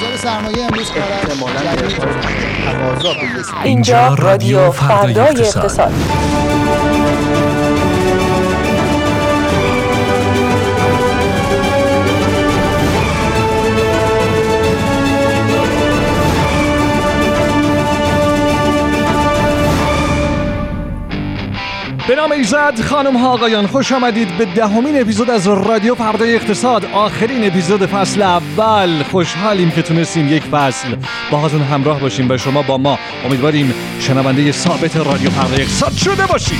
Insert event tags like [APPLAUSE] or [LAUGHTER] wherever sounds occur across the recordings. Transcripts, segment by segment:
بازار سرمایه امروز اینجا رادیو فردای اقتصاد. به نام ایزد خانم ها آقایان خوش آمدید به دهمین اپیزود از رادیو پردای اقتصاد. آخرین اپیزود فصل اول. خوشحالیم که تونستیم یک فصل باهاتون همراه باشیم و شما با ما. امیدواریم شنونده ثابت رادیو پردای اقتصاد شده باشید.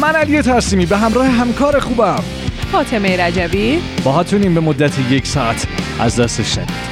من علی ترسیمی به همراه همکار خوبم. فاطمه رجبی. باهاتونیم به مدت یک ساعت. از دست شدید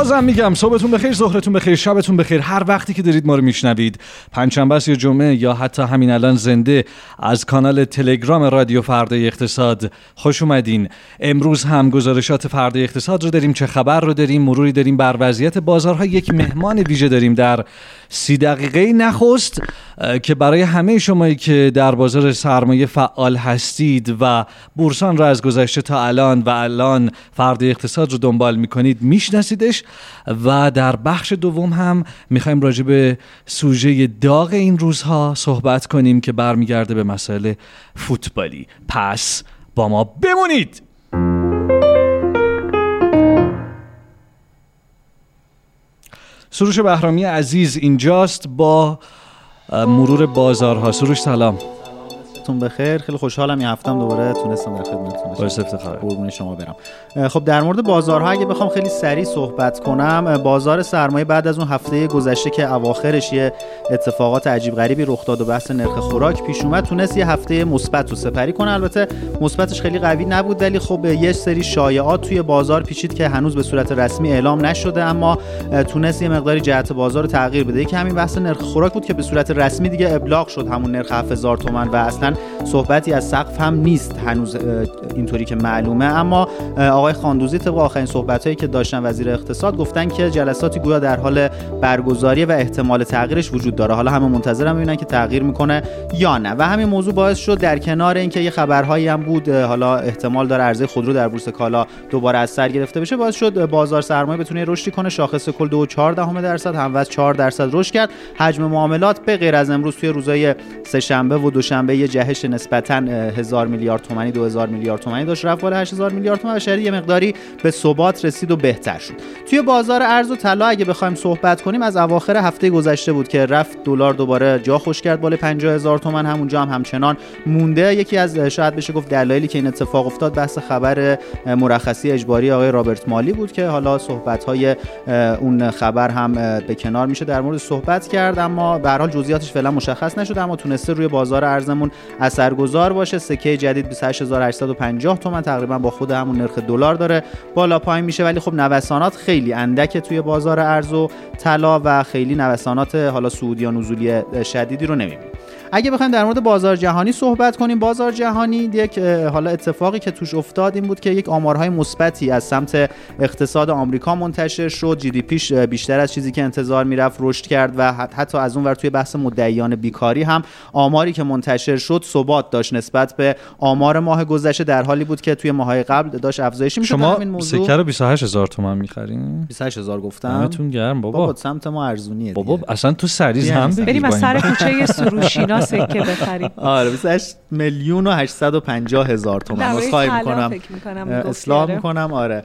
بازم میگم صبحتون بخیر ظهرتون بخیر شبتون بخیر. هر وقتی که دارید ما رو میشنوید پنجشنبه یا جمعه یا حتی همین الان زنده از کانال تلگرام رادیو فردای اقتصاد خوش اومدین. امروز هم گزارشات فردای اقتصاد رو داریم چه خبر رو داریم مروری داریم بر وضعیت بازارها. یک مهمان ویژه داریم در سی دقیقه نخست که برای همه شمایی که در بازار سرمایه فعال هستید و بورسان را از گذشته تا الان و الان فرد اقتصاد رو دنبال می‌کنید میشناسیدش. و در بخش دوم هم می‌خوایم راجع به سوژه داغ این روزها صحبت کنیم که برمیگرده به مسائل فوتبالی. پس با ما بمونید! سروش بهرامی عزیز اینجاست با مرور بازارها. سروش سلام. تون بخیر. خیلی خوشحالم این هفتم دوباره تونستم در خدمتتون افتخار قربون شما برم. خب در مورد بازارها اگه بخوام خیلی سریع صحبت کنم بازار سرمایه بعد از اون هفته گذشته که اواخرش یه اتفاقات عجیب غریبی رخ داد و بحث نرخ خوراک پیش اومد تونست یه هفته مثبت رو سپری کنه. البته مثبتش خیلی قوی نبود ولی خب یه سری شایعات توی بازار پیچید که هنوز به صورت رسمی اعلام نشده اما تونست یه مقداری جهت بازار رو تغییر بده. که همین بحث نرخ خوراک بود که به صورت رسمی دیگه ابلاغ شد همون نرخ 7000 تومان و اصلا صحبتی از سقف هم نیست هنوز اینطوری که معلومه. اما آقای خاندوزی طبق آخرین صحبتهایی که داشتن وزیر اقتصاد گفتن که جلساتی گویا در حال برگزاری و احتمال تغییرش وجود داره. حالا همه منتظرم ببینن که تغییر می‌کنه یا نه. و همین موضوع باعث شد در کنار اینکه یه خبرهایی هم بود حالا احتمال داره عرضه خودرو در بورس کالا دوباره از سر گرفته بشه باعث شد بازار سرمایه بتونه رشدی کنه. شاخص کل 2.4 درصد هموز 4 درصد رشد کرد. حجم معاملات به غیر از امروز توی روزهای سه شنبه و دوشنبه یه جهش نسبتا هزار میلیارد تومانی 2000 میلیارد تومانی داشت رفت بالا 8000 میلیارد تومان و شهری یه مقداری به ثبات رسید و بهتر شد. توی بازار ارز و طلا اگه بخوایم صحبت کنیم از اواخر هفته گذشته بود که رفت دلار دوباره جا خوش کرد بالا 50000 تومان همونجا هم همچنان مونده. یکی از شاید بشه گفت دلایلی که این اتفاق افتاد بحث خبر مرخصی اجباری آقای رابرت مالی بود که حالا صحبت های اون خبر هم به کنار میشه در مورد صحبت کرد اما به هر حال جزئیاتش فعلا مشخص نشده اما تونسته روی بازار ارزمون اثرگذار باشه. سکه جدید 28850 تومن. تقریبا با خود همون نرخ دلار داره. بالا پایین میشه. ولی خب نوسانات خیلی اندک توی بازار ارز و طلا و خیلی نوسانات حالا صعودی یا نزولی شدیدی رو نمی‌بینیم. اگه بخوایم در مورد بازار جهانی صحبت کنیم بازار جهانی یک حالا اتفاقی که توش افتاد این بود که یک آمارهای مثبتی از سمت اقتصاد آمریکا منتشر شد. جی دی پیش بیشتر از چیزی که انتظار می‌رفت رشد کرد و حتی از اون ور توی بحث مدعیان بیکاری هم آماری که منتشر شد ثبات داشت نسبت به آمار ماه گذشته در حالی بود که توی ماهای قبل داشت افزایش می‌شد شما همین موضوع. سکه رو 28000 تومان می‌خرین؟ 28000 گفتم. همتون گرم بابا. بابا سمت ما ارزونیه بابا اصلا تو سریز هم بریم از سر کوچه سروشینا سکه بخریم. آره 28 میلیون و 850 هزار تومان خواهی می‌کنم. اصلاح می‌کنم آره.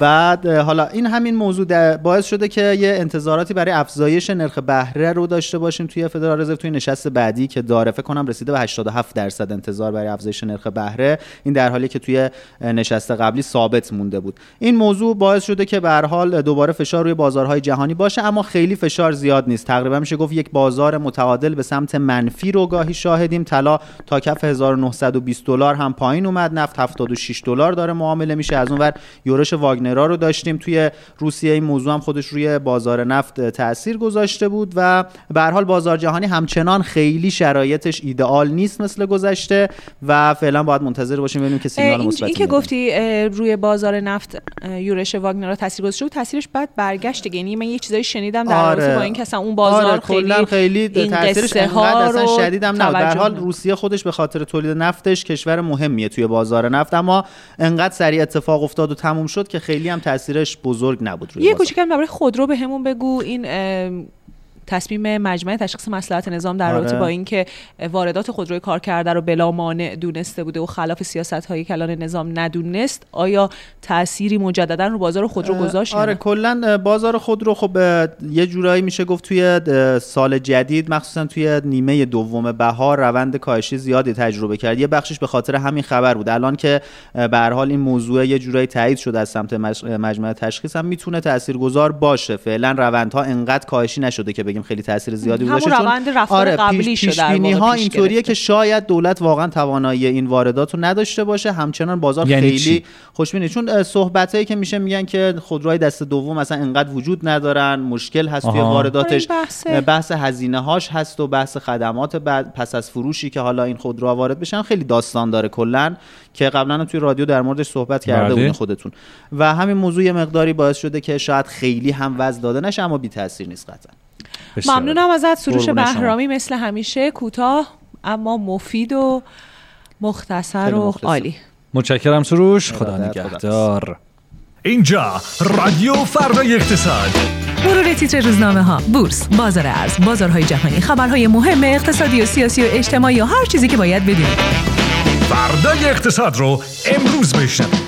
بعد حالا این همین موضوع باعث شده که یه انتظاراتی برای افزایش نرخ بهره رو داشته باشیم توی فدرال رزرو توی نشست بعدی که داره. فکر کنم رسیده به 87 درصد انتظار برای افزایش نرخ بهره. این در حالی که توی نشست قبلی ثابت مونده بود. این موضوع باعث شده که به حال دوباره فشار روی بازارهای جهانی باشه اما خیلی فشار زیاد نیست. تقریبا میشه گفت یک بازار متعادل به سمت منفی رو گاهی شاهدیم. طلا تا کف 1920 دلار هم پایین اومد. نفت 76 دلار داره معامله میشه. از اونور یورش واگنرا رو داشتیم. توی روسیه این موضوع هم خودش روی بازار نفت تاثیر گذاشته بود و به هر حال بازار جهانی همچنان خیلی شرایطش ایدئال نیست مثل گذشته و فعلا باید منتظر باشیم ببینیم که سیگنال این, مثبتی این که. گفتی روی بازار نفت یورش واگنر تاثیر گذاشته بود تاثیرش بعد برگشت دیگه. یعنی من یه چیزایی شنیدم در آره. با این که اصلا اون بازار آره، خیلی خیلی این تاثیرش انقدر اصلا هم نبود در حال نه. روسیه خودش به خاطر تولید نفتش کشور مهمیه توی بازار نفت اما انقدر سریع اتفاق افتاد و تموم شد که خیلی هم تاثیرش بزرگ نبود روی یه. کوچیکم درباره خودرو بهمون بگو این تصمیم مجمع تشخیص مصلحت نظام در رابطه آره. با اینکه واردات خودروی کار کرده رو بلا مانع دونسته بوده و خلاف سیاست های کلان نظام ندونست آیا تأثیری مجددا رو بازار خودرو گذاشت آره؟ کلا بازار خودرو خب یه جورایی میشه گفت توی سال جدید مخصوصا توی نیمه دوم بهار روند کاهشی زیادی تجربه کرد یه بخشش به خاطر همین خبر بود الان که به حال این موضوع یه جورایی تایید شده از سمت مج- مجمع تشخیص هم می‌تونه تاثیرگذار باشه فعلا روندها انقدر کاهشی نشده که بگیم خیلی تاثیر زیادی گذاشته چون- روند رفتار آره قبلی پیش, بینی ها اینطوریه. که شاید دولت واقعا توانایی این واردات رو نداشته باشه همچنان بازار یعنی خیلی چی؟ خوشبینی چون صحبت که میشه میگن که خودروهای دست دوم اصلا انقدر وجود ندارن مشکل هست توی. وارداتش آره، بحث- بحث هزینه هاش هست و بحث خدمات بعد پس از فروشی که حالا این خودروها وارد بشن خیلی داستان داره کلا که قبلا هم توی رادیو در موردش صحبت کرده بله. بودین خودتون و همین موضوع یه مقداری باعث شده که شاید خیلی هم وزن داده نشه اما بی تاثیر نیست قطعا. ممنونم ازت. سروش. بهرامی مثل همیشه کوتاه اما مفید و مختصر و مختصر. عالی. متشکرم سروش. خدا نگهدار. اینجا رادیو فردای اقتصاد. مرور تیتر روزنامه ها بورس بازار ارز بازارهای جهانی خبرهای مهم اقتصادی و سیاسی و اجتماعی و هر چیزی که باید بدونید. فردای اقتصاد رو امروز بشنوید.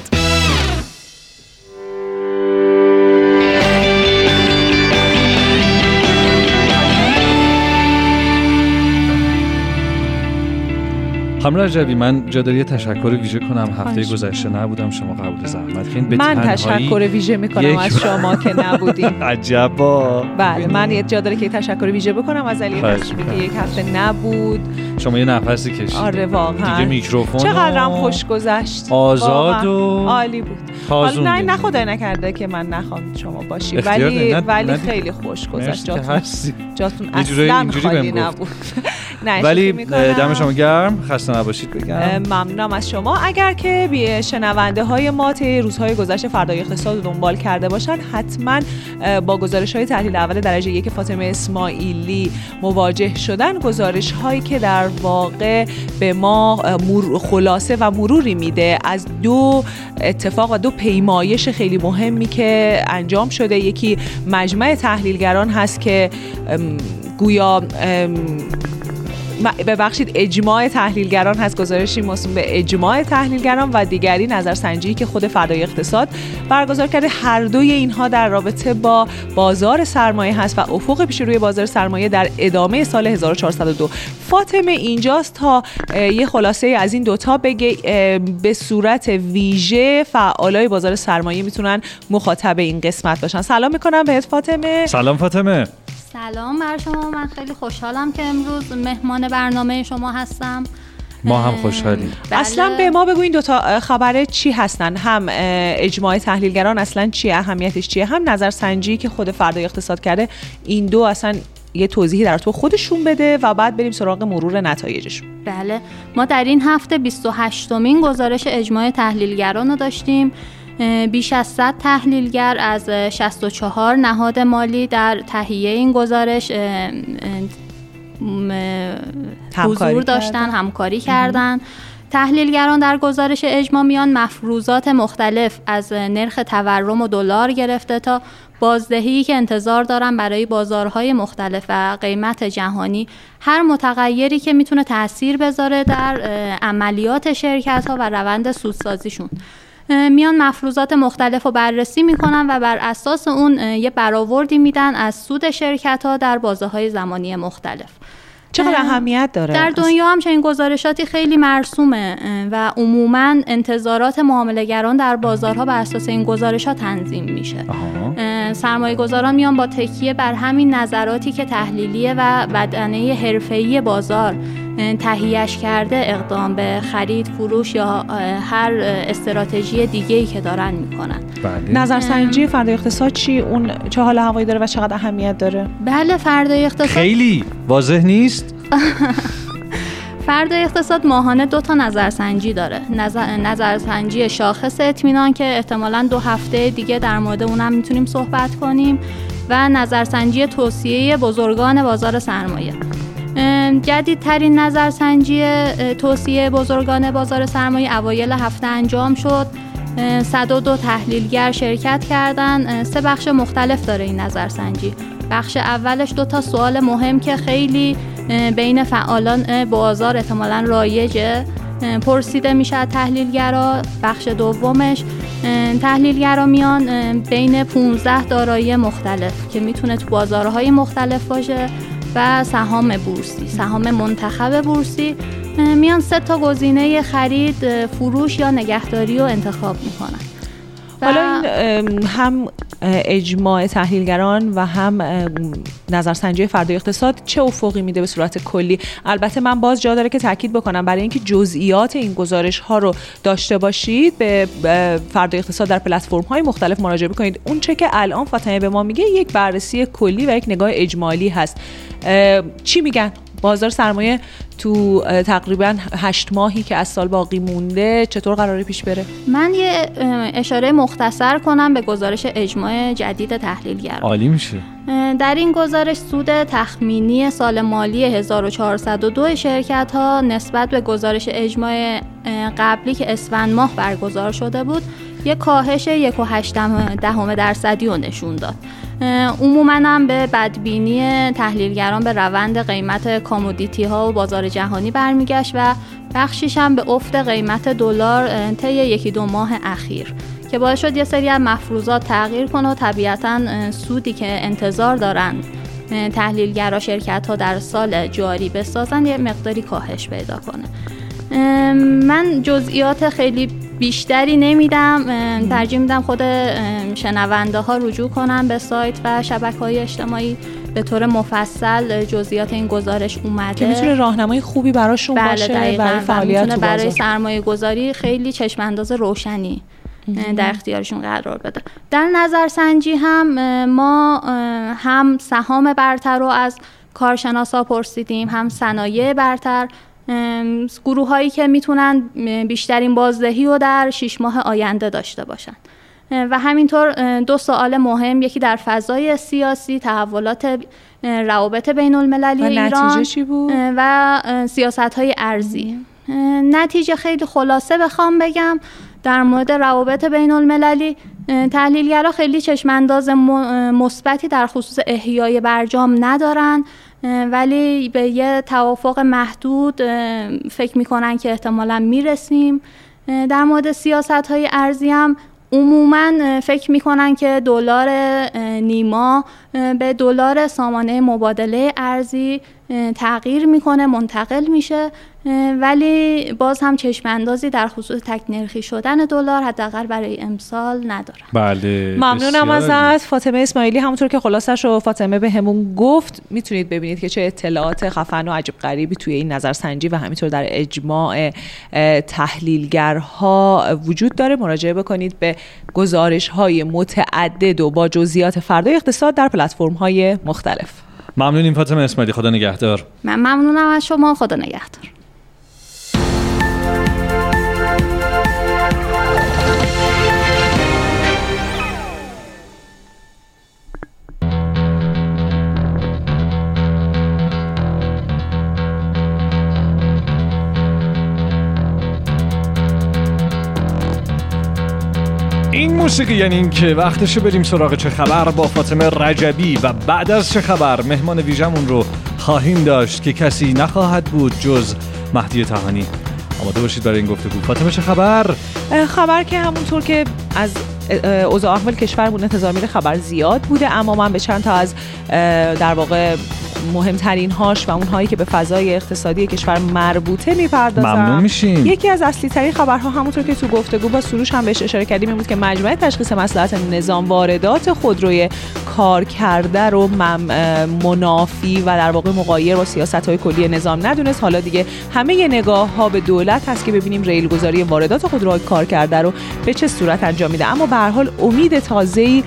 خانم رجبی من جا داری یه تشکر ویژه کنم. هفته گذشته نبودم شما قبول زحمت کردین من تشکر ویژه می‌کنم یک- از شما که نبودیم [LAUGHS] عجبا. بله من یه جا داره که تشکر ویژه بکنم. از علی که. یک هفته نبود. شما یه نفسی کشید آره واقعا. دیگه میکروفون چقدرم خوش گذشت. آزاد. و عالی بود. حالا نه. نه خدای نکرده که من نخوام شما باشی. ولی. نه- ولی نه- خیلی خوش گذشت جاتون. جاتون اصلا اینجوری خالی. نبود. [LAUGHS] ولی. دم شما گرم. خسته نباشید بگم. ممنونم از شما. اگر که بی شنونده های ما طی روزهای گذشته فردای اقتصاد رو دنبال کرده باشن حتما با گزارش های تحلیل اول درجه یک فاطمه اسماعیلی مواجه شدن. گزارش هایی که در واقع به ما خلاصه و مروری میده. از دو اتفاق و دو پیمایش خیلی مهمی که انجام شده. یکی مجمع تحلیلگران هست که گویا ببخشید اجماع تحلیلگران هست. گزارشی موسوم به اجماع تحلیلگران و دیگری نظرسنجی که خود فردای اقتصاد برگزار کرده. هر دوی اینها در رابطه با بازار سرمایه هست و افق پیش روی بازار سرمایه در ادامه سال 1402 فاطمه اینجاست تا یه خلاصه از این دوتا بگه به صورت ویژه فعالای بازار سرمایه می‌تونن مخاطب این قسمت باشن. سلام می‌کنم بهت فاطمه. سلام فاطمه. سلام بر شما. من خیلی خوشحالم که امروز مهمان برنامه شما هستم. ما هم خوشحالیم. بله. اصلا به ما بگو این دوتا خبره چی هستن؟ هم اجماع تحلیلگران اصلا چیه اهمیتش چیه؟ هم نظرسنجی که خود فردای اقتصاد کرده این دو اصلا یه توضیحی در تو خودشون بده و بعد بریم سراغ مرور نتایجشون. بله. ما در این هفته 28 مین گزارش اجماع تحلیلگران رو داشتیم. بیش از 100 تحلیلگر از اه، 64 نهاد مالی در تهیه این گزارش حضور داشتن. همکاری کردن. تحلیلگران در گزارش اجماع میان مفروضات مختلف از نرخ تورم و دلار گرفته تا بازدهی که انتظار دارن برای بازارهای مختلف و قیمت جهانی. هر متغیری که می‌تونه تاثیر بذاره در عملیات شرکت ها و روند سودسازیشون. میان مفروضات مختلف رو بررسی می‌کنن و بر اساس اون یه برآوردی میدن از سود شرکت ها در بازه های زمانی مختلف. چقدر اه، اهمیت داره؟ در دنیا هم چنین گزارشاتی خیلی مرسومه و عموما انتظارات معاملهگران در بازارها بر اساس این گزارش ها تنظیم میشه. سرمایه گذاران میان با تکیه بر همین نظراتی که تحلیلیه و بدنه حرفه‌ای بازار تهیهش کرده اقدام به خرید فروش یا هر استراتژی دیگه‌ای که دارن می‌کنن. بله. نظرسنجی فردای اقتصاد چی؟ اون چه حال هوایی داره و چقدر اهمیت داره؟ بله فردای اقتصاد خیلی واضح نیست؟ [LAUGHS] فرد اقتصاد ماهانه دو تا نظرسنجی داره. نظر، نظرسنجی شاخص اطمینان که احتمالا دو هفته دیگه در مورد اونم می‌تونیم صحبت کنیم و نظرسنجی توصیه بزرگان بازار سرمایه. جدیدترین نظرسنجی توصیه بزرگان بازار سرمایه اوایل هفته انجام شد. 102 تحلیلگر شرکت کردن. سه بخش مختلف داره این نظرسنجی. بخش اولش دو تا سوال مهم که خیلی بین فعالان بازار احتمالا رایجه. پرسیده میشه تحلیلگرا. بخش دومش تحلیلگرا میان بین 15 دارایی مختلف که می‌تونه تو بازارهای مختلف باشه. و سهام بورسی. سهام منتخب بورسی میان سه تا گزینه خرید فروش یا نگهداری رو انتخاب می‌کنن. حالا این هم اجماع تحلیلگران و هم نظرسنجی فردای اقتصاد چه افقی میده به صورت کلی؟ البته من باز جا داره که تاکید بکنم برای اینکه جزئیات این گزارش ها رو داشته باشید به فردای اقتصاد در پلتفرم های مختلف مراجعه بکنید. اون چه که الان فاطمه به ما میگه یک بررسی کلی و یک نگاه اجمالی هست. چی میگن؟ بازار سرمایه تو تقریبا هشت ماهی که از سال باقی مونده چطور قراره پیش بره؟ من یه اشاره مختصر کنم به گزارش اجماع جدید تحلیلگر عالی میشه. در این گزارش سود تخمینی سال مالی 1402 شرکت ها نسبت به گزارش اجماع قبلی که اسفند ماه برگزار شده بود یک کاهش یک و دهم درصدی رو نشون داد. عموما هم به بدبینی تحلیلگران به روند قیمت کامودیتی ها و بازار جهانی برمیگشت و بخشیش هم به افت قیمت دلار طی یکی دو ماه اخیر که باعث شد یه سری از مفروضات تغییر کنه و طبیعتا سودی که انتظار دارند تحلیلگرا شرکت ها در سال جاری بسازن یه مقداری کاهش پیدا کنه. من جزئیات خیلی بیشتری نمیدم. ترجیح میدم خود شنونده ها رجوع کنم به سایت و شبکه های اجتماعی. به طور مفصل جزئیات این گزارش اومده. که می‌تونه راهنمای خوبی براشون بله باشه برای فعالیت برای سرمایه گذاری خیلی چشم انداز روشنی در اختیارشون قرار بده. در نظرسنجی هم ما هم سهام برتر رو از کارشناسا پرسیدیم هم صنایع برتر. گروه هایی که می‌تونن بیشترین بازدهی رو در شیش ماه آینده داشته باشن. و همینطور دو سوال مهم یکی در فضای سیاسی تحولات روابط بین المللی ایران چی بود؟ و سیاست های ارزی نتیجه خیلی خلاصه بخوام بگم در مورد روابط بین المللی تحلیلگرا خیلی چشمانداز مثبتی در خصوص احیای برجام ندارن. ولی به یه توافق محدود فکر می‌کنن که احتمالا می‌رسیم. در مورد سیاست های ارزی هم عموما فکر می‌کنن که دلار نیما به دلار سامانه مبادله ارزی تغییر می‌کنه منتقل میشه ولی باز هم چشم اندازی در خصوص تک نرخی شدن دلار حداقل برای امسال نداره. بله ممنونم ازت. فاطمه اسماعیلی همونطور که خلاصش رو فاطمه به همون گفت می‌تونید ببینید که چه اطلاعات خفن و عجیب غریبی توی این نظرسنجی و همینطور در اجماع تحلیلگرها وجود داره. مراجعه بکنید به گزارش های متعدد و با جزئیات فردای اقتصاد در پلتفرم های مختلف. ممنونیم فاطمه اسماعیلی خدا نگهدار. من ممنونم از شما خدا نگهدار. موسیقی یعنی اینکه وقتشه بریم سراغ چه خبر با فاطمه رجبی و بعد از چه خبر مهمان ویژمون رو خواهیم داشت که کسی نخواهد بود جز مهدی تهانی آماده باشید برای این گفتگو. فاطمه چه خبر؟ خبر که همونطور که از اوضاع احوال کشورمون انتظار میره خبر زیاد بوده اما من به چند تا از در واقع مهمترین هاش و اونهایی که به فضای اقتصادی کشور مربوطه می‌پردازن ممنون میشیم. یکی از اصلی ترین خبرها همونطور که تو گفتگو با سروش هم بهش اشاره کردیم این بود که مجموعه تشخیص مسئلات نظام واردات خودروی کار کرده رو منافی و در واقع مقایر با سیاست های کلی نظام ندونست. حالا دیگه همه نگاه ها به دولت هست که ببینیم ریل گذاری واردات خودروهای کار کرده رو به چه صورت انجام میده. اما هر حال امید تازه‌ای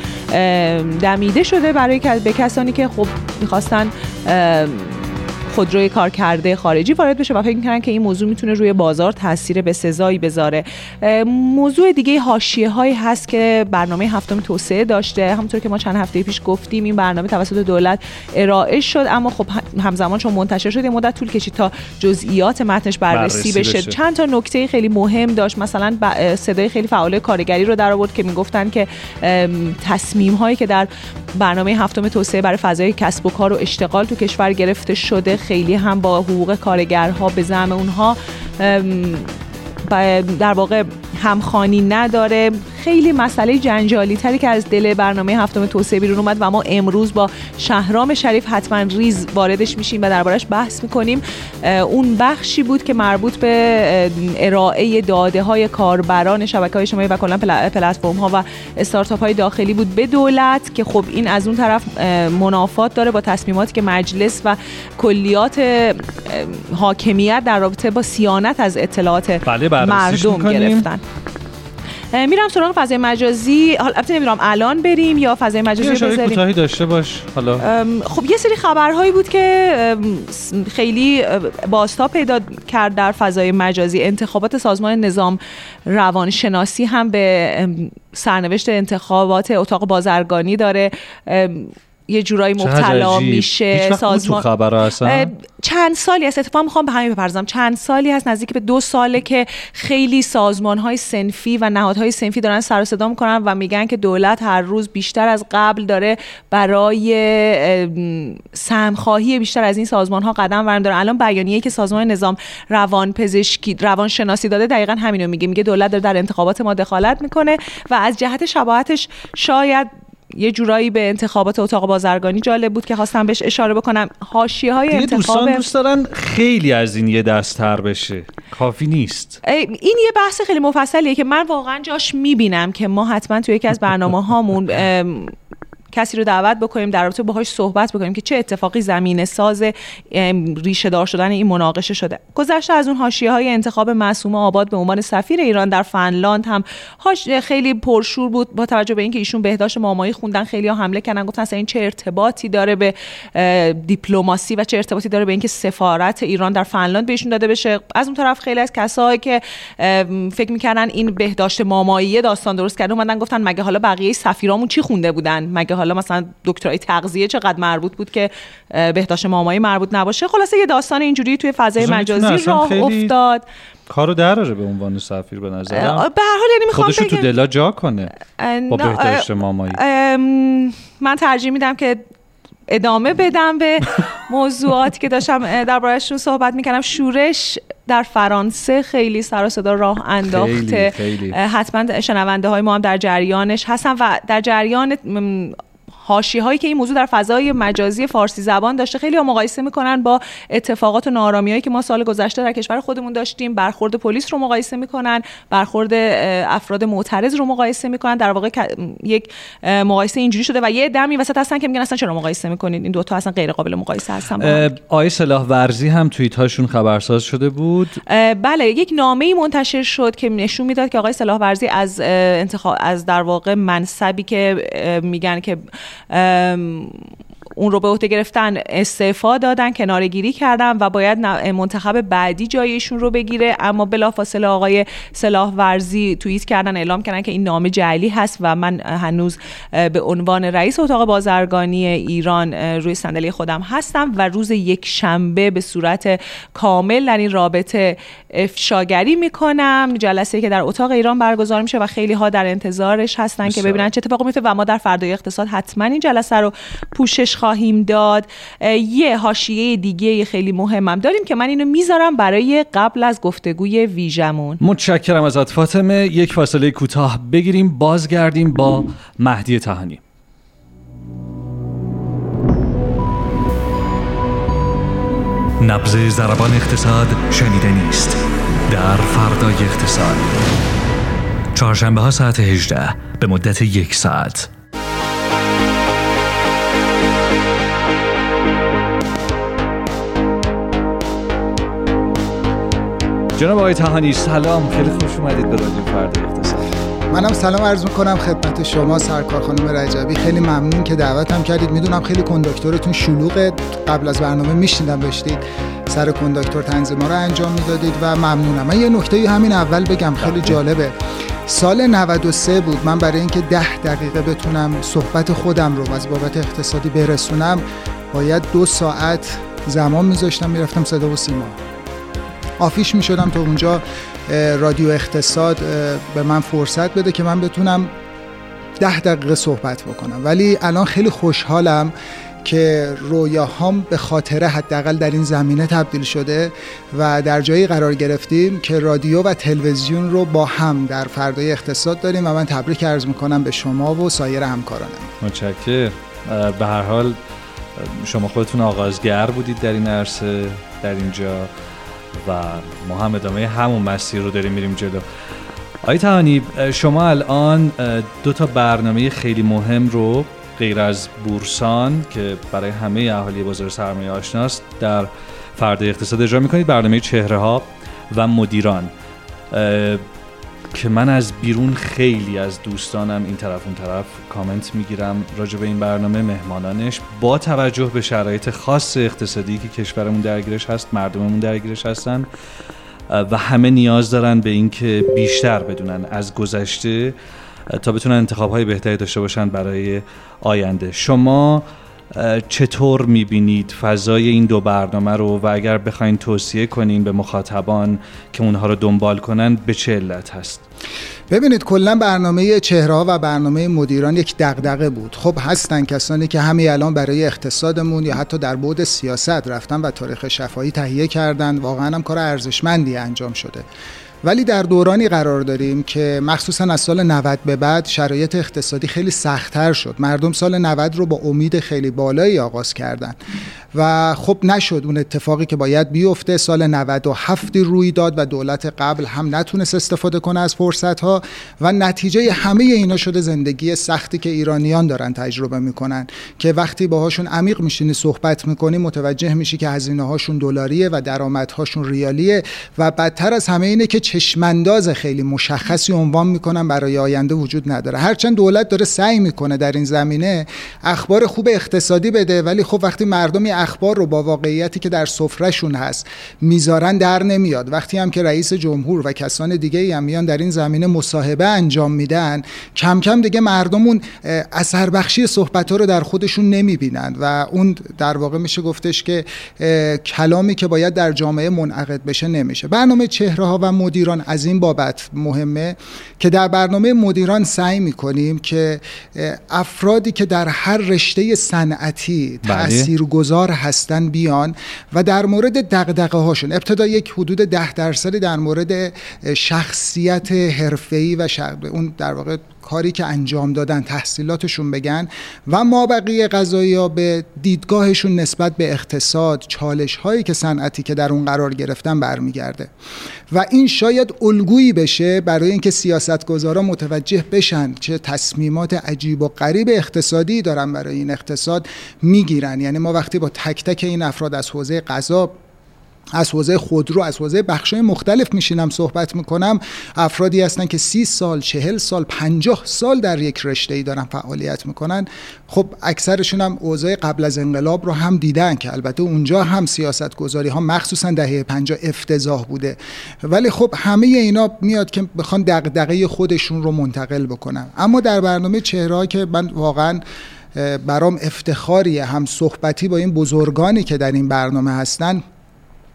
دمیده شده برای به کسانی که خب می‌خواستن خودروی کار کرده خارجی وارد بشه و فکر می‌کنن که این موضوع می‌تونه روی بازار تاثیر به سزایی بذاره موضوع دیگه حاشیه هایی هست که برنامه هفتم توسعه داشته همونطور که ما چند هفته پیش گفتیم این برنامه توسط دولت ارائه شد اما خب همزمان چون منتشر شد یه مدت طول کشید تا جزئیات متنش بررسی, بشه. بشه. چند تا نکته خیلی مهم داشت مثلا صدای خیلی فعال کارگری رو در آورد که می‌گفتن که تصمیم هایی که در برنامه هفتم توسعه برای فضای کسب و کار و اشتغال تو کشور گرفته شده خیلی هم با حقوق کارگرها به زعم اونها در واقع همخانی نداره. خیلی مسئله جنجالی تری که از دل برنامه هفتم توسعه بیرون اومد و ما امروز با شهرام شریف حتما ریز واردش میشیم و دربارش بحث می‌کنیم. اون بخشی بود که مربوط به ارائه داده های کاربران شبکه های شمایی و کلا پلتفرم ها و استارتاپ های داخلی بود به دولت که خب این از اون طرف منافات داره با تصمیماتی که مجلس و کلیات حاکمیت در رابطه با سیانت از اطلاعات بله مردم گرفتن. میرم سراغ فضای مجازی. حالا البته نمی‌دونم الان بریم یا فضای مجازی رو بذاریم. کوتاهی داشته باش. حالا. خب یه سری خبرهایی بود که خیلی باستا پیدا کرد در فضای مجازی. انتخابات سازمان نظام روانشناسی هم به سرنوشت انتخابات اتاق بازرگانی داره. یه جورایی مبتلا میشه سازمان خبر چند سالی هست؟ اتفاقا می‌خوام به همین بپرزم. چند سالی هست؟ نزدیک به دو ساله که خیلی سازمان های سنفی و نهادهای سنفی دارن سر صدا می‌کنن و میگن که دولت هر روز بیشتر از قبل داره برای سمخواهی بیشتر از این سازمان ها قدم برمیداره. الان بیانیه که سازمان نظام روان پزشکی روان شناسی داده دقیقا همینو میگه. میگه دولت داره در انتخابات ما دخالت می‌کنه و از جهت شباهتش شاید یه جورایی به انتخابات اتاق بازرگانی جالب بود که خواستم بهش اشاره بکنم. حاشیه های انتخاب دوستان دوست دارن خیلی از این یه دستتر بشه. کافی نیست. این یه بحث خیلی مفصلیه که من واقعا جاش می‌بینم که ما حتما توی یکی از برنامه هامون کسی رو دعوت بکنیم در رابطه باهاش صحبت بکنیم که چه اتفاقی زمینه ساز ریشه دار شدن این مناقشه شده. گذشته از اون حاشیه های انتخاب معصومه آباد به عنوان سفیر ایران در فنلاند هم خیلی پرشور بود با توجه به اینکه ایشون بهداشت مامایی خوندن. خیلی ها حمله کردن گفتن اصلا این چه ارتباطی داره به دیپلماسی و چه ارتباطی داره به اینکه سفارت ایران در فنلاند بهشون داده بشه. از اون طرف خیلی از کسایی که فکر می‌کردن این بهداشت مامایی داستان درست کرده اومدن گفتن مگه حالا بقیه سفیرامون چی خونده بودن؟ مگه حالا مثلا دکترای تغذیه چقدر مربوط بود که بهداشت مامایی مربوط نباشه. خلاصه یه داستان اینجوری توی فضای مجازی راه افتاد. کارو دراره به عنوان سفیر به نظر به هر حال یعنی می‌خوام خودشو تو دلا جا کنه با بهداشت مامایی. من ترجیح میدم که ادامه بدم به [LAUGHS] موضوعاتی که داشتم دربارهشون صحبت می‌کنم شورش در فرانسه خیلی سر و صدا راه انداخته. حتما شنونده های ما هم در جریانش هستن و در جریان هاشی هایی که این موضوع در فضای مجازی فارسی زبان داشته خیلی ها مقایسه می‌کنن با اتفاقات و نارامی هایی که ما سال گذشته در کشور خودمون داشتیم. برخورد پلیس رو مقایسه می‌کنن برخورد افراد معترض رو مقایسه می‌کنن. در واقع یک مقایسه اینجوری شده و یه دمی وسط هستن که میگن اصلا چرا مقایسه می‌کنید؟ این دوتا اصلا غیر قابل مقایسه هستن آی سلاح ورزی هم توییت هاشون خبرساز شده بود. بله یک نامه منتشر شد که نشون می‌داد که آقای سلاح ورزی از انتخاب از در واقع منصبی که میگن که Um, اون رو به عهده گرفتن استعفا دادن کناره گیری کردن و باید منتخب بعدی جایشون رو بگیره. اما بلافاصله آقای سلاح ورزی توییت کردن اعلام کردن که این نام جعلی هست و من هنوز به عنوان رئیس اتاق بازرگانی ایران روی صندلی خودم هستم و روز یک شنبه به صورت کامل در این رابطه افشاگری می‌کنم. جلسه که در اتاق ایران برگزار میشه و خیلی ها در انتظارش هستن که ببینن چه اتفاقی میفته و ما در فردای اقتصاد حتما این جلسه رو پوشش خواهیم داد. یه حاشیه دیگه خیلی مهمم داریم که من اینو می‌ذارم برای قبل از گفتگوی ویژمون. متشکرم ازت فاطمه. یک فاصله کوتاه بگیریم. بازگردیم با مهدی تهانی. نبز زربان اقتصاد شنیده نیست. در فردای اقتصاد. چهارشنبه ها ساعت 18 به مدت یک ساعت. جناب آقای تهانی سلام. خیلی خوش اومدید به رادیو فردا اقتصاد منم سلام عرض می‌کنم خدمت شما سرکار خانم رجبی. خیلی ممنون که دعوتم کردید. می‌دونم خیلی کندکتورتون شلوغه. قبل از برنامه میشنیدم داشتید سر کندکتور تنظیما رو انجام می‌دادید و ممنونم. من یه نکته همین اول بگم. خیلی جالبه. سال 93 بود. من برای اینکه ده دقیقه بتونم صحبت خودم رو از بابت اقتصادی برسونم باید دو ساعت زمان میذاشتم. می‌رفتم صدا و سیما. آفیش می‌شدم تا اونجا رادیو اقتصاد به من فرصت بده که من بتونم ده دقیقه صحبت بکنم. ولی الان خیلی خوشحالم که رویاهام به خاطره حداقل در این زمینه تبدیل شده و در جایی قرار گرفتیم که رادیو و تلویزیون رو با هم در فردای اقتصاد داریم و من تبریک عرض می‌کنم به شما و سایر همکارانم. متشکر به هر حال شما خودتون آغازگر بودید در این عرصه در اینجا. و ما هم ادامه همون مسیر رو داریم میریم جلو. آی تهانی شما الان دو تا برنامه خیلی مهم رو غیر از بورسان که برای همه اهالی بازار سرمایه آشناست در فرد اقتصاد اجرا می‌کنید برنامه چهره ها و مدیران. که من از بیرون خیلی از دوستانم این طرف اون طرف کامنت می‌گیرم. راجع به این برنامه مهمانانش. با توجه به شرایط خاص اقتصادی که کشورمون درگیرش هست مردممون درگیرش هستن و همه نیاز دارن به اینکه بیشتر بدونن از گذشته تا بتونن انتخاب های بهتری داشته باشن برای آینده. شما چطور می‌بینید فضای این دو برنامه رو؟ و اگر بخواین توصیه کنین به مخاطبان که اونها رو دنبال کنن به چه علت هست؟ ببینید کلا برنامه چهره و برنامه مدیران یک دغدغه بود. خب هستن کسانی که همین الان برای اقتصادمون یا حتی در بعد سیاست رفتن و تاریخ شفاهی تهیه کردن. واقعا هم کار ارزشمندی انجام شده. ولی در دورانی قرار داریم که مخصوصا از سال 90 به بعد شرایط اقتصادی خیلی سختتر شد. مردم سال 90 رو با امید خیلی بالایی آغاز کردن. و خب نشد اون اتفاقی که باید بیفته. سال 97 روی داد و دولت قبل هم نتونست استفاده کنه از فرصت ها و نتیجه همه اینا شده زندگی سختی که ایرانیان دارن تجربه می‌کنن که وقتی باهاشون عمیق میشینی صحبت می‌کنی متوجه میشی که هزینه هاشون دلاریه و درآمدهاشون ریالیه و بدتر از همه اینه که چشمانداز خیلی مشخصی عنوان می‌کنن برای آینده وجود نداره. هرچند دولت داره سعی می‌کنه در این زمینه اخبار خوب اقتصادی بده ولی خب وقتی مردمی اخبار رو با واقعیتی که در سفرهشون هست می‌ذارن در نمیاد وقتی هم که رئیس جمهور و کسان دیگه هم میان در این زمینه مصاحبه انجام میدن کم کم دیگه مردمون اثر بخشی صحبت ها رو در خودشون نمی‌بینند و اون در واقع میشه گفتش که کلامی که باید در جامعه منعقد بشه نمیشه برنامه چهره ها و مدیر مدیران از این بابت مهمه که در برنامه مدیران سعی می‌کنیم که افرادی که در هر رشته صنعتی بله. تاثیرگذار هستن بیان و در مورد دغدغه هاشون ابتدا یک حدود ده درصدی در مورد شخصیت حرفه‌ای و اون در واقع کاری که انجام دادن تحصیلاتشون بگن و ما بقیه قضایی ها به دیدگاهشون نسبت به اقتصاد چالش هایی که صنعتی که در اون قرار گرفتن برمیگرده. و این شاید الگویی بشه برای اینکه سیاستگزارا متوجه بشن چه تصمیمات عجیب و غریب اقتصادی دارن برای این اقتصاد می‌گیرن. یعنی ما وقتی با تک تک این افراد از حوزه غذا از حوزه خودرو از حوزه بخشای مختلف میشینم صحبت می‌کنم. افرادی هستن که سی سال چهل سال پنجاه سال در یک رشته ای دارن فعالیت می‌کنن. خب اکثرشون هم اوضاع قبل از انقلاب رو هم دیدن که البته اونجا هم سیاست گذاری ها مخصوصا دهه پنجاه افتضاح بوده. ولی خب همه اینا میاد که بخوان دغدغه خودشون رو منتقل بکنن. اما در برنامه چهره که من واقعا برام افتخاریه هم صحبتی با این بزرگانی که در این برنامه هستن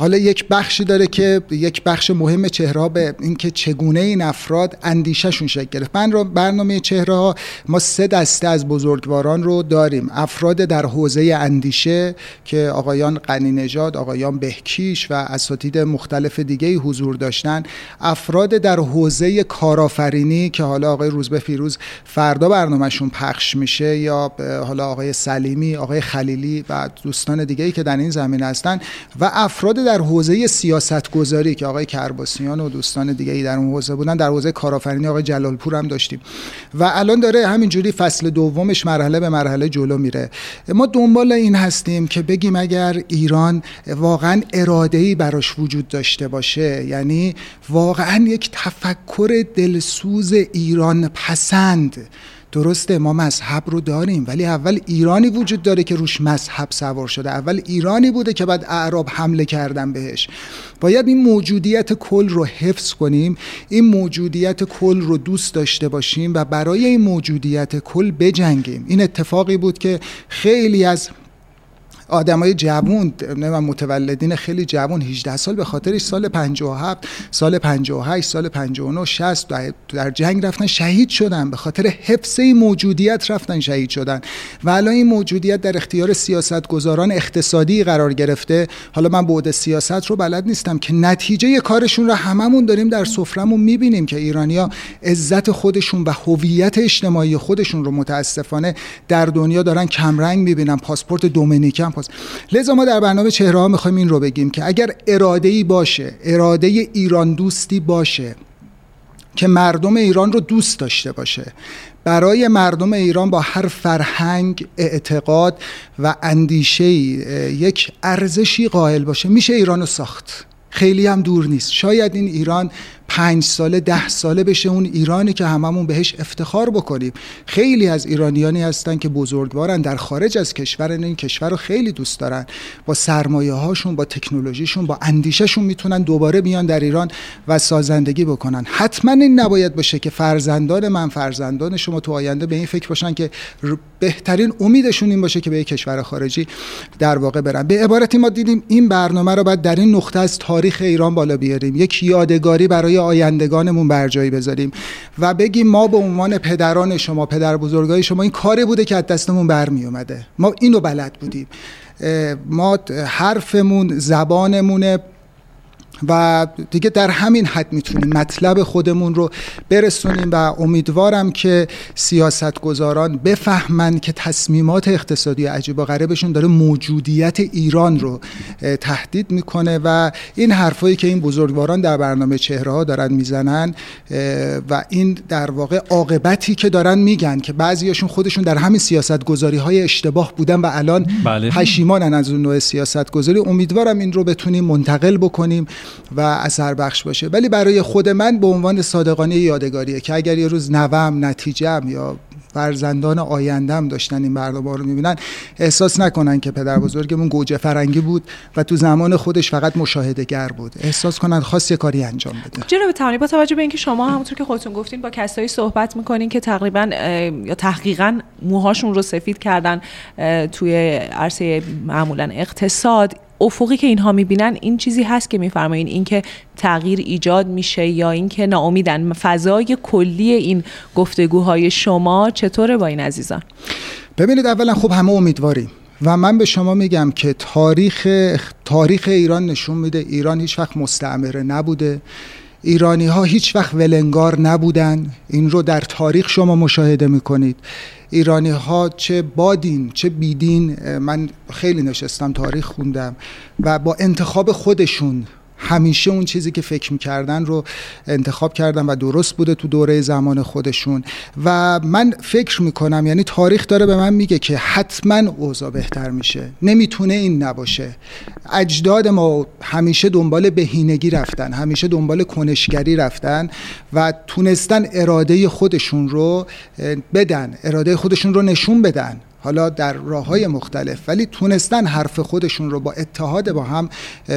حالا یک بخشی داره که یک بخش مهم چهره به اینکه چگونه این افراد اندیشهشون شکل گرفت. من رو برنامه چهره ها ما سه دسته از بزرگواران رو داریم. افراد در حوزه اندیشه که آقایان قنی نژاد آقایان بهکیش و اساتید مختلف دیگه حضور داشتن. افراد در حوزه کارآفرینی که حالا آقای روزبه فیروز فردا برنامهشون پخش میشه یا حالا آقای سلیمی آقای خلیلی و دوستان دیگه که در این زمینه هستن و افراد حوزه سیاست گذاری که آقای کرباسیان و دوستان دیگه ای در اون حوزه بودن در حوزه کارآفرینی آقای جلالپور هم داشتیم. و الان داره همینجوری فصل دومش مرحله به مرحله جلو میره. ما دنبال این هستیم که بگیم اگر ایران واقعا ای براش وجود داشته باشه یعنی واقعا یک تفکر دلسوز ایران پسند درسته ما مذهب رو داریم ولی اول ایرانی وجود داره که روش مذهب سوار شده. اول ایرانی بوده که بعد اعراب حمله کردن بهش. باید این موجودیت کل رو حفظ کنیم. این موجودیت کل رو دوست داشته باشیم و برای این موجودیت کل بجنگیم. این اتفاقی بود که خیلی از آدمای جوون و متولدین خیلی جوون 18 سال به خاطرش سال 57 سال 58 سال 59 60 در جنگ رفتن شهید شدن به خاطر حفظ موجودیت رفتن شهید شدن. و الان این موجودیت در اختیار سیاستگزاران اقتصادی قرار گرفته. حالا من بعد سیاست رو بلد نیستم که نتیجه کارشون رو هممون داریم در سفرمون می‌بینیم که ایرانیا عزت خودشون و هویت اجتماعی خودشون رو متاسفانه در دنیا دارن کمرنگ می‌بینن. پاسپورت دومینیکن لذا ما در برنامه چهره ها می‌خوایم این رو بگیم که اگر اراده ای باشه اراده ایران دوستی باشه که مردم ایران رو دوست داشته باشه برای مردم ایران با هر فرهنگ اعتقاد و اندیشه یک ارزشی قائل باشه میشه ایران رو ساخت. خیلی هم دور نیست. شاید این ایران پنج ساله ده ساله بشه اون ایرانی که هممون بهش افتخار بکنیم. خیلی از ایرانیانی هستن که بزرگوارن در خارج از کشور این کشور رو خیلی دوست دارن. با سرمایه هاشون با تکنولوژیشون با اندیشهشون می‌تونن دوباره بیان در ایران و سازندگی بکنن. حتما این نباید باشه که فرزندان من فرزندان شما تو آینده به این فکر باشن که بهترین امیدشون این باشه که به یک کشور خارجی در واقع برن. به عبارتی ما دیدیم این برنامه رو باید در این نقطه از تاریخ ایران بالا بیاریم. یک یادگاری برای آیندگانمون بر جایی بذاریم و بگیم ما به عنوان پدران شما پدر بزرگای شما این کاری بوده که از دستمون برمی اومده ما اینو بلد بودیم. ما حرفمون زبانمون و دیگه در همین حد می‌تونیم مطلب خودمون رو برسونیم و امیدوارم که سیاستگزاران بفهمن که تصمیمات اقتصادی عجیب و غریبشون داره موجودیت ایران رو تهدید می‌کنه و این حرفایی که این بزرگواران در برنامه چهره ها دارن می‌زنن و این در واقع عاقبتی که دارن میگن که بعضیاشون خودشون در همین سیاست گذاری های اشتباه بودن و الان بله. پشیمانن از اون نوع سیاست گذاری امیدوارم این رو بتونیم منتقل بکنیم و اثر بخش باشه. ولی برای خود من به عنوان صادقانه یادگاریه که اگر یه روز نوم نتیجم یا فرزندان آیندهم داشتن این برنامه رو می‌بینن احساس نکنن که پدر بزرگمون گوجه فرنگی بود و تو زمان خودش فقط مشاهده گر بود. احساس کنن خاص یه کاری انجام بده. جناب تمانی با توجه به اینکه شما همونطور که خودتون گفتین با کسایی صحبت می‌کنین که تقریبا یا تحقیقا موهاشون رو سفید کردن توی عرصه معمولا اقتصاد افقی که اینها می‌بینن این چیزی هست که میفرمایین. اینکه تغییر ایجاد میشه یا اینکه ناامیدن. فضای کلی این گفتگوهای شما چطوره با این عزیزان؟ ببینید اولا خب همه امیدواریم. و من به شما میگم که تاریخ تاریخ ایران نشون میده. ایران هیچ وقت مستعمره نبوده. ایرانی ها هیچ وقت ولنگار نبودن. این رو در تاریخ شما مشاهده می‌کنید. ایرانی ها چه بادین چه بیدین من خیلی نشستم تاریخ خوندم و با انتخاب خودشون همیشه اون چیزی که فکر می‌کردن رو انتخاب کردن و درست بوده تو دوره زمان خودشون. و من فکر می‌کنم یعنی تاریخ داره به من میگه که حتما اوضاع بهتر میشه. نمی‌تونه این نباشه. اجداد ما همیشه دنبال بهینگی رفتن همیشه دنبال کنشگری رفتن و تونستن اراده خودشون رو بدن اراده خودشون رو نشون بدن. حالا در راه های مختلف ولی تونستن حرف خودشون رو با اتحاد با هم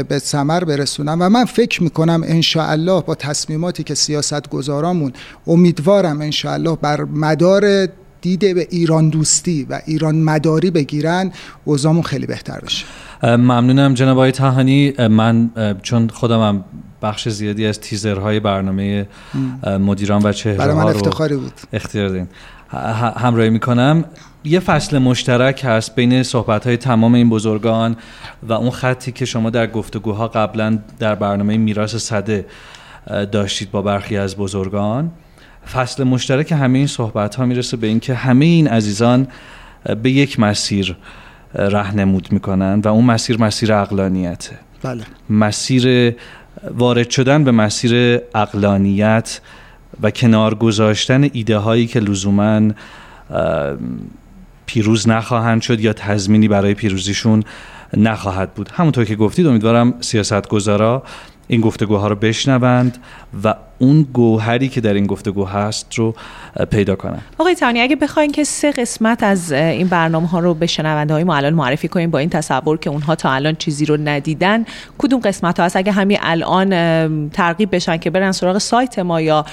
به ثمر برسونن. و من فکر می‌کنم انشاءالله با تصمیماتی که سیاست گذارامون امیدوارم انشاءالله بر مدار دیده به ایران دوستی و ایران مداری بگیرن اوضاعمون خیلی بهتر بشه. ممنونم جناب آقای تهانی من چون خودم بخش زیادی از تیزرهای برنامه مدیران و چهره ها رو بود. اختیار دین همراهی می‌کنم. یه فصل مشترک هست بین صحبت های تمام این بزرگان و اون خطی که شما در گفتگوها قبلا در برنامه میراث صده داشتید با برخی از بزرگان. فصل مشترک همه این صحبت ها می‌رسه به اینکه همه این عزیزان به یک مسیر رهنمود می‌کنن و اون مسیر مسیر اقلانیته. بله. مسیر وارد شدن به مسیر اقلانیت و کنار گذاشتن ایده هایی که لزوما پیروز نخواهند شد یا تضمینی برای پیروزیشون نخواهد بود. همونطور که گفتید امیدوارم سیاستگزارا این گفتگوها رو بشنوند و اون گوهری که در این گفتگو هست رو پیدا کنن آقای تانی اگه بخواین که سه قسمت از این برنامه ها رو به شنونده های ما الان معرفی کنیم با این تصور که اونها تا الان چیزی رو ندیدن کدوم قسمت ها هست اگه همین الان ترغیب بشن که برن سراغ سایت ما یا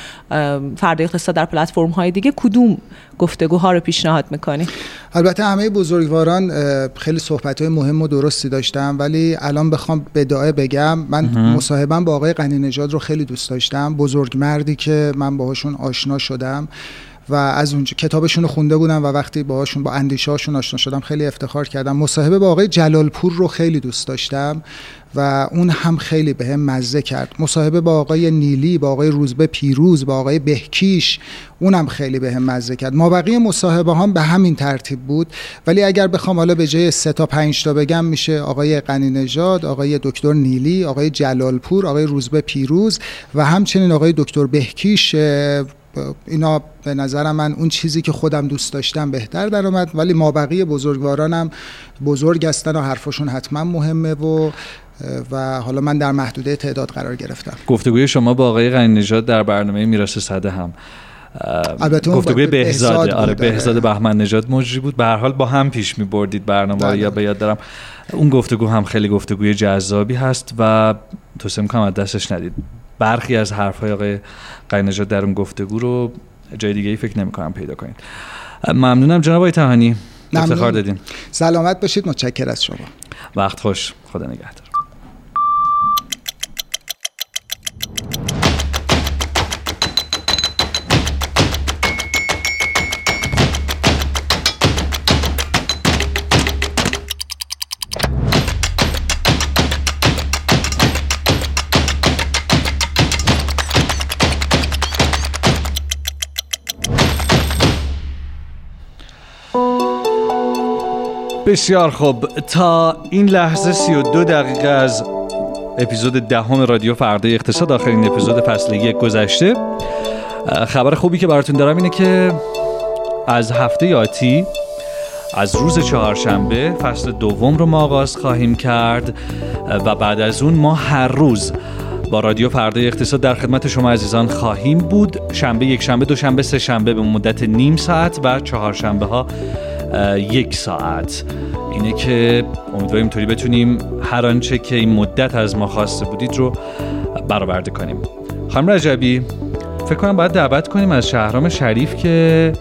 فردای اقتصاد در پلتفرم های دیگه کدوم گفتگوها رو پیشنهاد می‌کنی البته همه بزرگواران خیلی صحبت های مهم و درستی داشتم ولی الان بخوام به بگم من مصاحبم با آقای قنی نژاد رو خیلی دوست داشتم بزرگ مردی که من باهاشون آشنا شدم. و از اونجا کتابشون رو خونده بودم و وقتی باهاشون با اندیشهاشون آشنا شدم خیلی افتخار کردم. مصاحبه با آقای جلالپور رو خیلی دوست داشتم و اون هم خیلی به هم مزه کرد. مصاحبه با آقای نیلی با آقای روزبه پیروز با آقای بهکیش اونم خیلی به هم مزه کرد. ما بقیه مصاحبه هم به همین ترتیب بود. ولی اگر بخوام حالا به جای سه تا پنج تا بگم میشه آقای قنی نژاد آقای دکتر نیلی آقای جلالپور آقای روزبه پیروز و همچنین آقای دکتر بهکیش اینا به نظر من اون چیزی که خودم دوست داشتم بهتر در اومد ولی ما بقیه بزرگوارانم بزرگ هستن و حرفشون حتما مهمه و و حالا من در محدوده تعداد قرار گرفتم. گفتگوی شما با آقای غنی نژاد در برنامه میراث صده هم البته گفتگوی بهزاد آره بهزاد بهمن نژاد مجری بود. به هر حال با هم پیش می بردید برنامه بله. یا به یاد دارم. اون گفتگو هم خیلی گفتگوی جذابی هست و توصیه می‌کنم از دستش ندید. برخی از حرفهای آقای قینجاد در اون گفتگو رو جای دیگه ای فکر نمی کنم پیدا کنید ممنونم جناب آقای تهانی افتخار دادین. سلامت باشید. متشکر از شما. وقت خوش. خدا نگهدار. بسیار خوب. تا این لحظه 32 دقیقه از اپیزود دهم رادیو فردای اقتصاد آخرین اپیزود فصل یک گذشته. خبر خوبی که براتون دارم اینه که از هفته آتی از روز چهارشنبه فصل دوم رو ما آغاز خواهیم کرد و بعد از اون ما هر روز با رادیو فردای اقتصاد در خدمت شما عزیزان خواهیم بود. شنبه یک شنبه دو شنبه سه شنبه به مدت نیم ساعت و چهارشنبه ها یک ساعت. اینه که امیدواریم اینطوری بتونیم هر آنچه که این مدت از ما خواسته بودید رو برآورده کنیم. خانم رجبی فکر کنم باید دعوت کنیم از شهرام شریف که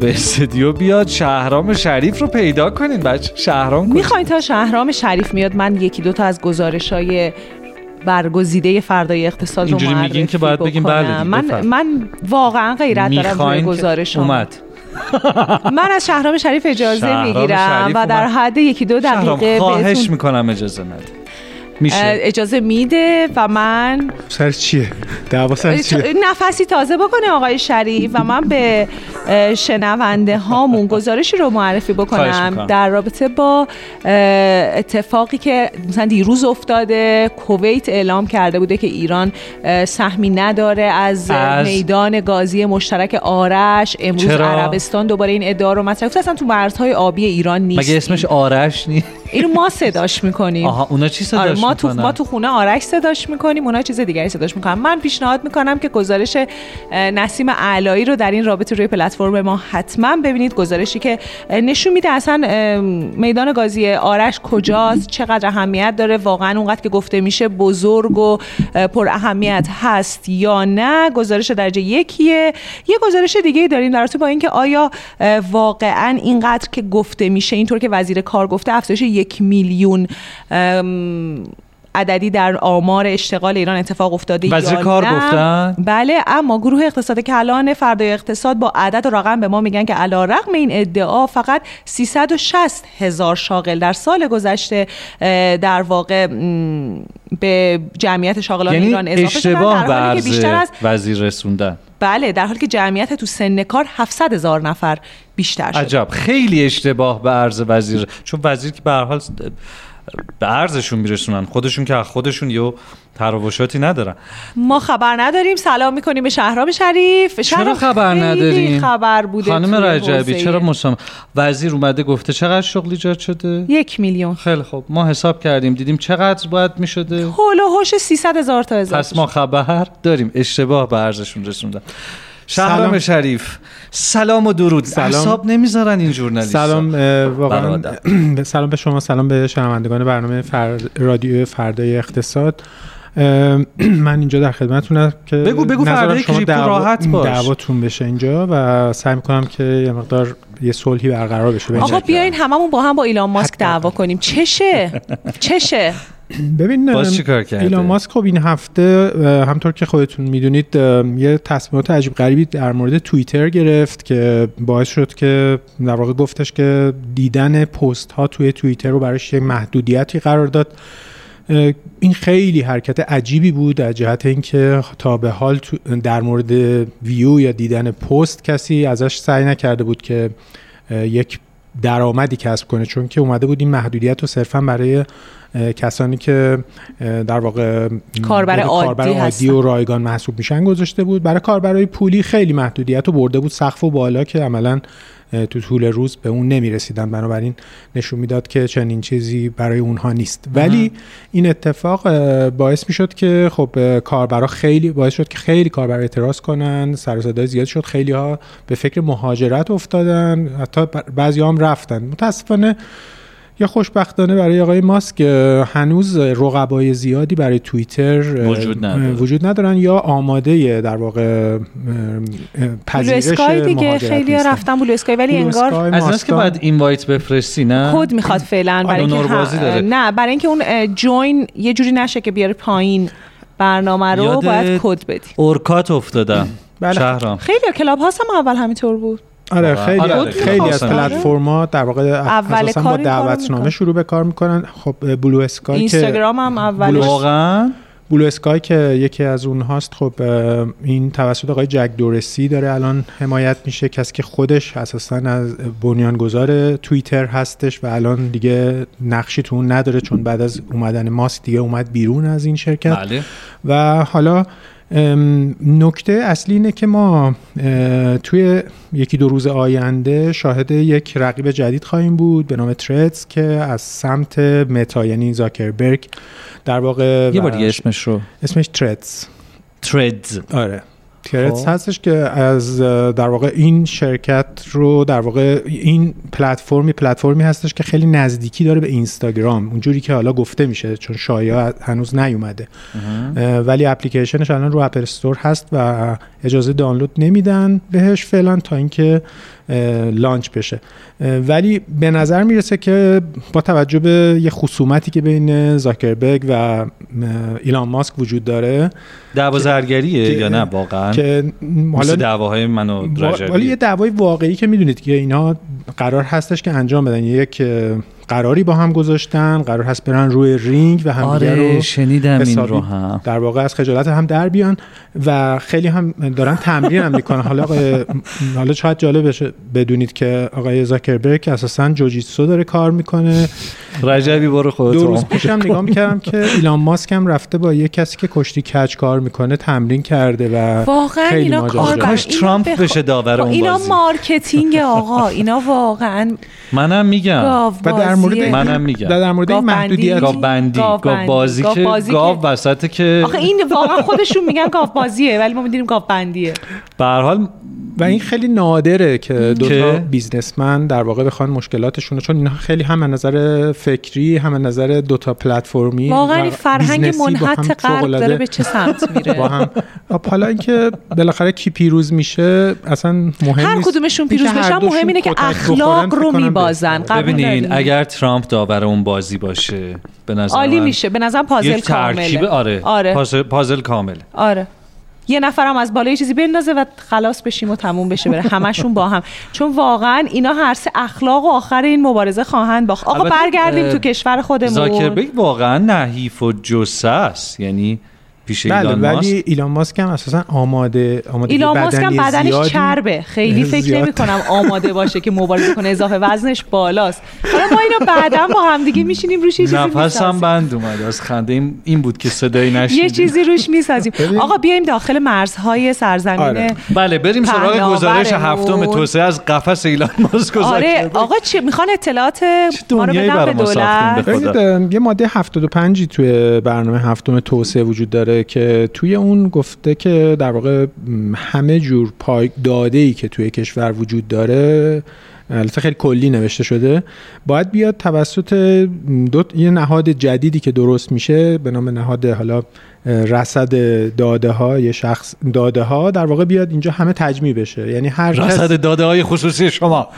به استودیو بیاد. شهرام شریف رو پیدا کنین بچه. شهرام می‌خواین تا شهرام شریف میاد من یکی دوتا از گزارش های برگزیده فردای اقتصاد رو معرفی که باید بگیم بله من, من واقعا غیرت دارم روی گزارش اومد. من از شهرام شریف اجازه می‌گیرم و در حد یکی دو دقیقه خواهش می‌کنم اجازه نده میشه. اجازه میده و من سر چیه؟ دعوا سر چیه؟ نفسی تازه بکنه آقای شریف و من به شنونده هامون گزارشی رو معرفی بکنم در رابطه با اتفاقی که مثلا دیروز افتاده کویت اعلام کرده بوده که ایران سهمی نداره از, از... میدان گازی مشترک آرش. امروز عربستان دوباره این ادعا رو مطرح اصلا تو مرزهای آبی ایران نیست مگه اسمش آرش نیست؟ اینو ما صداش می‌کنیم. آها اونا چی صداش آره ما تو ما تو خونه آرش صداش می‌کنیم اونا چیز دیگری صداش می‌کنن. من پیشنهاد می‌کنم که گزارش نسیم علایی رو در این رابطه روی پلتفرم ما حتما ببینید. گزارشی که نشون میده اصلا میدان گازی آرش کجاست چقدر اهمیت داره واقعا اونقدر که گفته میشه بزرگ و پر اهمیت هست یا نه. گزارش درجه یکیه. یه گزارش دیگه داریم در با اینکه آیا واقعا اینقدر که گفته میشه اینطور که وزیر کار گفته افزایش یک میلیون عددی در آمار اشتغال ایران اتفاق افتاده وزیر کار گفتن؟ بله اما گروه اقتصاد کلان فردای اقتصاد با عدد و رقم به ما میگن که علا رقم این ادعا فقط 360 هزار شاغل در سال گذشته در واقع به جمعیت شاغلان یعنی ایران اضافه اشتباه شدن بیشتر از وزیر رسوندن. بله در حالی که جمعیت تو سن کار 700 هزار نفر بیشتر شد عجب خیلی اشتباه به عرض وزیر. چون وزیر که به هر حال به ارزشون میرسونن. خودشون که از خودشون یه تراوشاتی ندارن. ما خبر نداریم. سلام می‌کنیم به شهرام شریف. چرا خبر نداریم؟ خبر بوده خانم رجبی. چرا مسام وزیر اومده گفته چقدر شغل ایجاد شده؟ یک میلیون. خیلی خب ما حساب کردیم دیدیم چقدر باید می‌شده. هول و هوش 300 هزار تا اضافه پس ما خبر داریم. اشتباه به ارزشون رسوندن. شهرام سلام. شریف سلام و درود. سلام. اعصاب نمی‌ذارن این ژورنالیست سلام واقعا. [CLEARS THROAT] سلام به شما سلام به شنوندگان برنامه فر... رادیو فردای اقتصاد. [CLEARS THROAT] من اینجا در خدمتتونم که بگو- بگو فردای شما کریپتو دعوا- راحت باش. دعواتون بشه اینجا و سعی می‌کنم که یه مقدار یه صلحی برقرار بشه. آقا بیاین هممون با هم با ایلان ماسک دعوا کنیم. چشه؟ چشه؟ [CLEARS THROAT] ببین باز چی کار کرده؟ ایلان ماسک خب این هفته همطور که خودتون می‌دونید یه تصمیمات عجیب غریبی در مورد توییتر گرفت که باعث شد که در واقع گفتش که دیدن پست ها توی توییتر رو براش یه محدودیتی قرار داد این خیلی حرکت عجیبی بود از جهت اینکه تا به حال در مورد ویو یا دیدن پست کسی ازش سعی نکرده بود که یک درآمدی کسب کنه چون که اومده بود این محدودیت رو صرفا برای کسانی که در واقع کاربر عادی کاربر عادی. و رایگان محسوب میشن گذاشته بود برای کاربرای پولی خیلی محدودیت رو برده بود سقف و بالا که عملا تو طول روز به اون نمی‌رسیدن. بنابراین نشون می‌داد که چنین چیزی برای اونها نیست. ولی این اتفاق باعث می‌شد که خب کاربرا خیلی باعث شد که خیلی کاربر اعتراض کنن سر صدای زیاد شد. خیلی ها به فکر مهاجرت افتادن حتی بعضی هم رفتن. متاسفانه یا خوشبختانه برای آقای ماسک هنوز رقبای زیادی برای توییتر وجود نداره. وجود ندارن یا آماده در واقع پذیرش اسکای دیگه خیلی نیستن. رفتن بلو اسکای ولی بلو انگار اسکای، از ایناست که. باید اینوایت بفرستی نه کد می‌خواد فعلا برای اینکه. نه برای اینکه اون جوین یه جوری نشه که بیاره پایین برنامه رو باید کد بدی اورکات افتادم بله. شهرام خیلی کلاب هاست هم اول همینطور بود آره واقعا. خیلی آره، آره، خیلی از خواستم. پلتفرم‌ها در واقع اول اساسا کار با دعوتنامه. شروع به کار می‌کنن خب بلو اسکای که اینستاگرام هم اولش واقعا بلو اسکای که یکی از اونهاست خب این توسط آقای جک دورسی داره الان حمایت میشه کسی که خودش اساسا از بنیانگذار توییتر هستش و الان دیگه نقشی تو اون نداره چون بعد از اومدن ماسک دیگه اومد بیرون از این شرکت بله و حالا نکته اصلی اینه که ما توی یکی دو روز آینده شاهد یک رقیب جدید خواهیم بود به نام تردز که از سمت متا یعنی زاکربرگ در واقع یه بار دیگه اسمش رو. اسمش تردز تردز آره. تردز خب. هستش که از در واقع این شرکت رو در واقع این پلتفرمی پلتفرمی هستش که خیلی نزدیکی داره به اینستاگرام. اونجوری که حالا گفته میشه چون شایعه هنوز نیومده. ولی اپلیکیشنش الان رو Apple Store هست و اجازه دانلود نمیدن بهش فعلا تا اینکه launch بشه. ولی به نظر می‌رسه که با توجه به یه خصومتی که بین زاکربرگ و ایلان ماسک وجود داره دعوا زرگریه یا نه؟ واقعا. که حالا دعواهای من و وا- رجبی. ولی یه دعوای واقعی که می‌دونید که اینا قرار هستش که انجام بدن. یک قراری با هم گذاشتن قرار هست برن روی رینگ و همدیگه آره رو شنیدم این رو هم در واقع از خجالت هم در بیان و خیلی هم دارن تمرین هم می‌کنن حالا آقای حالا شاید جالب بشه بدونید که آقای زاکربرگ اساسا جوجیتسو داره کار می‌کنه رجبی برو خودت دو رو. روز پیشم نگاه می‌کردم که ایلان ماسک هم رفته با یه کسی که کشتی کج کار می‌کنه تمرین کرده و واقعا خیلی اینا کار. کاش ترامپ بخ- بشه داور خب اون اینا بازی. مارکتینگ آقا اینا واقعا منم میگم و در مورد. منم میگم در, در مورد این. محدودیت گاو بندی گاو. بازی که گاو که- وسط که آخه این واقعا خودشون میگن گاو بازیه ولی ما می‌دونیم گاو بندیه به هر حال و این خیلی نادره که دو؟ تا بیزنسمن در واقع بخوان مشکلاتشون رو- چون اینا خیلی هم از نظر فکری هم از نظر دو تا پلتفرمی واقعا فرهنگ منحت غرب داره به چه سمت [LAUGHS] میره با هم آب، حالا اینکه بالاخره کی پیروز میشه اصلا مهم هر کدومشون پیروز بشن مهم اینه که اخلاق رو میبازن ببینین دارین؟ اگر ترامپ داور اون بازی باشه به نظر عالی من میشه. به نظرم پازل کامله. آره, آره. پازل, پازل کامل آره. یه نفرم از بالای چیزی بندازه و خلاص بشیم و تموم بشه بره همشون با هم. چون واقعا اینا هر سه اخلاق و آخر این مبارزه خواهند باخت. آقا برگردیم تو کشور خودمون. زاکربرگ واقعا نحیف و جسه است. یعنی پیش بله ایلان ولی ماسک. ایلان ماسک هم اساسا آماده آماده ایلان ماسک هم بدنی بدنش زیادی چربه. خیلی [LAUGHS] فکر زیاد. نمی کنم آماده باشه که مبارزه کنه. اضافه وزنش بالاست. حالا ما اینو بعدا با هم دیگه میشینیم روش یه چیزی نفسم می‌سازیم. بند اومد از خنده. این- این بود که صدایی نشنیدیم. یه چیزی روش می‌سازیم. آقا بیایم داخل مرزهای سرزمین آره. بله بریم سراغ. گزارش هفتم توسعه از قفس ایلان ماسک گذشته آره. آقا چی؟ می‌خوان اطلاعات ما رو بدن به دولت؟ یه ماده 75 توی برنامه هفتم توسعه وجود داره. که توی اون گفته که در واقع همه جور پای داده ای که توی کشور وجود داره البته خیلی کلی نوشته شده باید بیاد توسط دو یه نهاد جدیدی که درست میشه به نام نهاد حالا رصد داده ها یه شخص داده ها در واقع بیاد اینجا همه تجمیع بشه. یعنی هر کس رصد داده های خصوصی شما.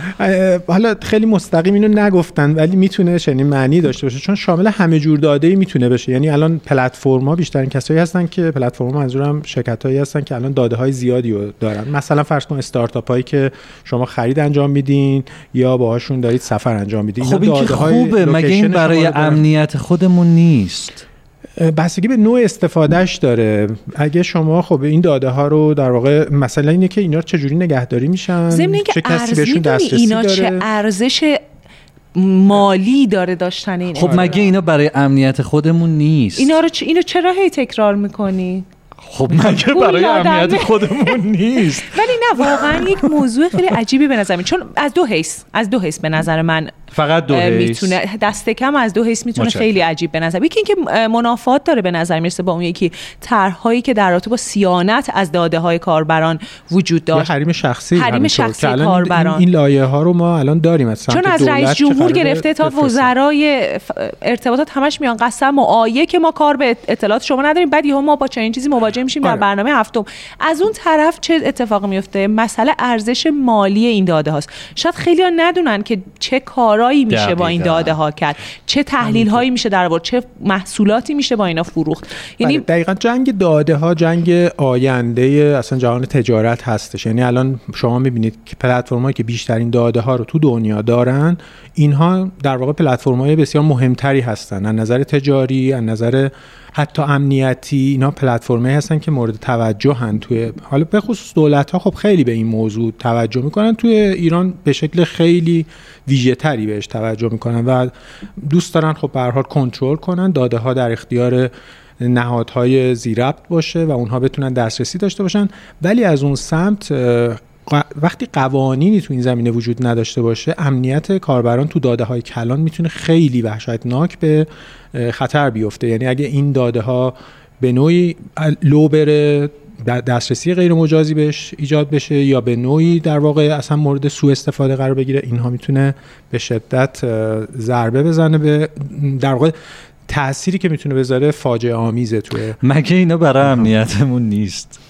حالا خیلی مستقیم اینو نگفتن ولی می‌تونه چنین معنی داشته باشه. چون شامل همه جور داده ای می‌تونه بشه. یعنی الان پلتفرما بیشترین کسایی هستن که پلتفرما منظورم شرکت هایی هستن که الان داده های زیادی رو دارن. مثلا فرض کن استارتاپ هایی که شما خرید انجام میدین یا باهاشون دارید سفر انجام میدین. خب این که خوبه. مگه این برای امنیت خودمون نیست؟ بستگی به نوع استفادهش داره. اگه شما خب این داده ها رو در واقع مثلا اینه که اینا چجوری نگهداری میشن؟ ضمن چه کسی بهشون دسترسی اینا چه داره؟ ارزش مالی داره داشتن این خب مگه اینا برای امنیت خودمون نیست؟ اینا رو چ... اینو چرا هی تکرار می‌کنی؟ خب مگه برای امنیت. خودمون نیست؟ [LAUGHS] ولی نه واقعا یک موضوع خیلی عجیبی به نظر من چون از دو حیث از دو حیث به نظر من فقط دو. می‌تونه دست کم از دو حیث می‌تونه. خیلی عجیب به نظر یکی اینکه منافات داره به نظر می‌رسه با اون یکی طرحهایی که در رابطه با سیانت از داده های کاربران وجود داشت حریم شخصی حریم. شخصی کاربران. این, لایه ها رو ما الان داریم از چون از رئیس جمهور گرفته تا. وزرای ارتباطات همش میان قسم و آیه که ما کار به اطلاعات شما نداریم بعد یهو ما با چنین چیزی مواجه میشیم در آره. برنامه هفتم از اون طرف چه اتفاقی میفته مسئله ارزش مالی این داده هاست شاید خیلی ها ندونن که چه کارایی میشه با این. داده ها کرد. چه تحلیل هایی میشه در آورد؟ چه محصولاتی میشه با اینا فروخت؟ یعنی یعنی دقیقا جنگ داده ها جنگ آینده اصلا جهان تجارت هستش. یعنی الان شما می‌بینید که پلتفرم‌هایی که بیشترین داده ها رو تو دنیا دارن اینها در واقع پلتفرم‌های بسیار مهمتری هستن. از نظر تجاری از نظر حتی امنیتی اینا پلتفرم‌هایی هستن که مورد توجه هن توی حالا به خصوص دولت ها خب خیلی به این موضوع توجه می‌کنن. توی ایران به شکل خیلی ویژه تری بهش توجه می‌کنن و دوست دارن خب به حال کنترل کنن داده ها در اختیار نهادهای زیربط باشه و اونها بتونن دسترسی داشته باشن. ولی از اون سمت وقتی قوانینی تو این زمینه وجود نداشته باشه امنیت کاربران تو داده های کلان می‌تونه خیلی وحشتناک به خطر بیفته. یعنی اگه این داده ها به نوعی لو بره دسترسی غیر مجازی بهش ایجاد بشه یا به نوعی در واقع اصلا مورد سوء استفاده قرار بگیره اینها می‌تونه به شدت ضربه بزنه به در واقع تأثیری که می‌تونه بذاره فاجعه آمیزه توی مگه اینا برای امنیتمون نیست؟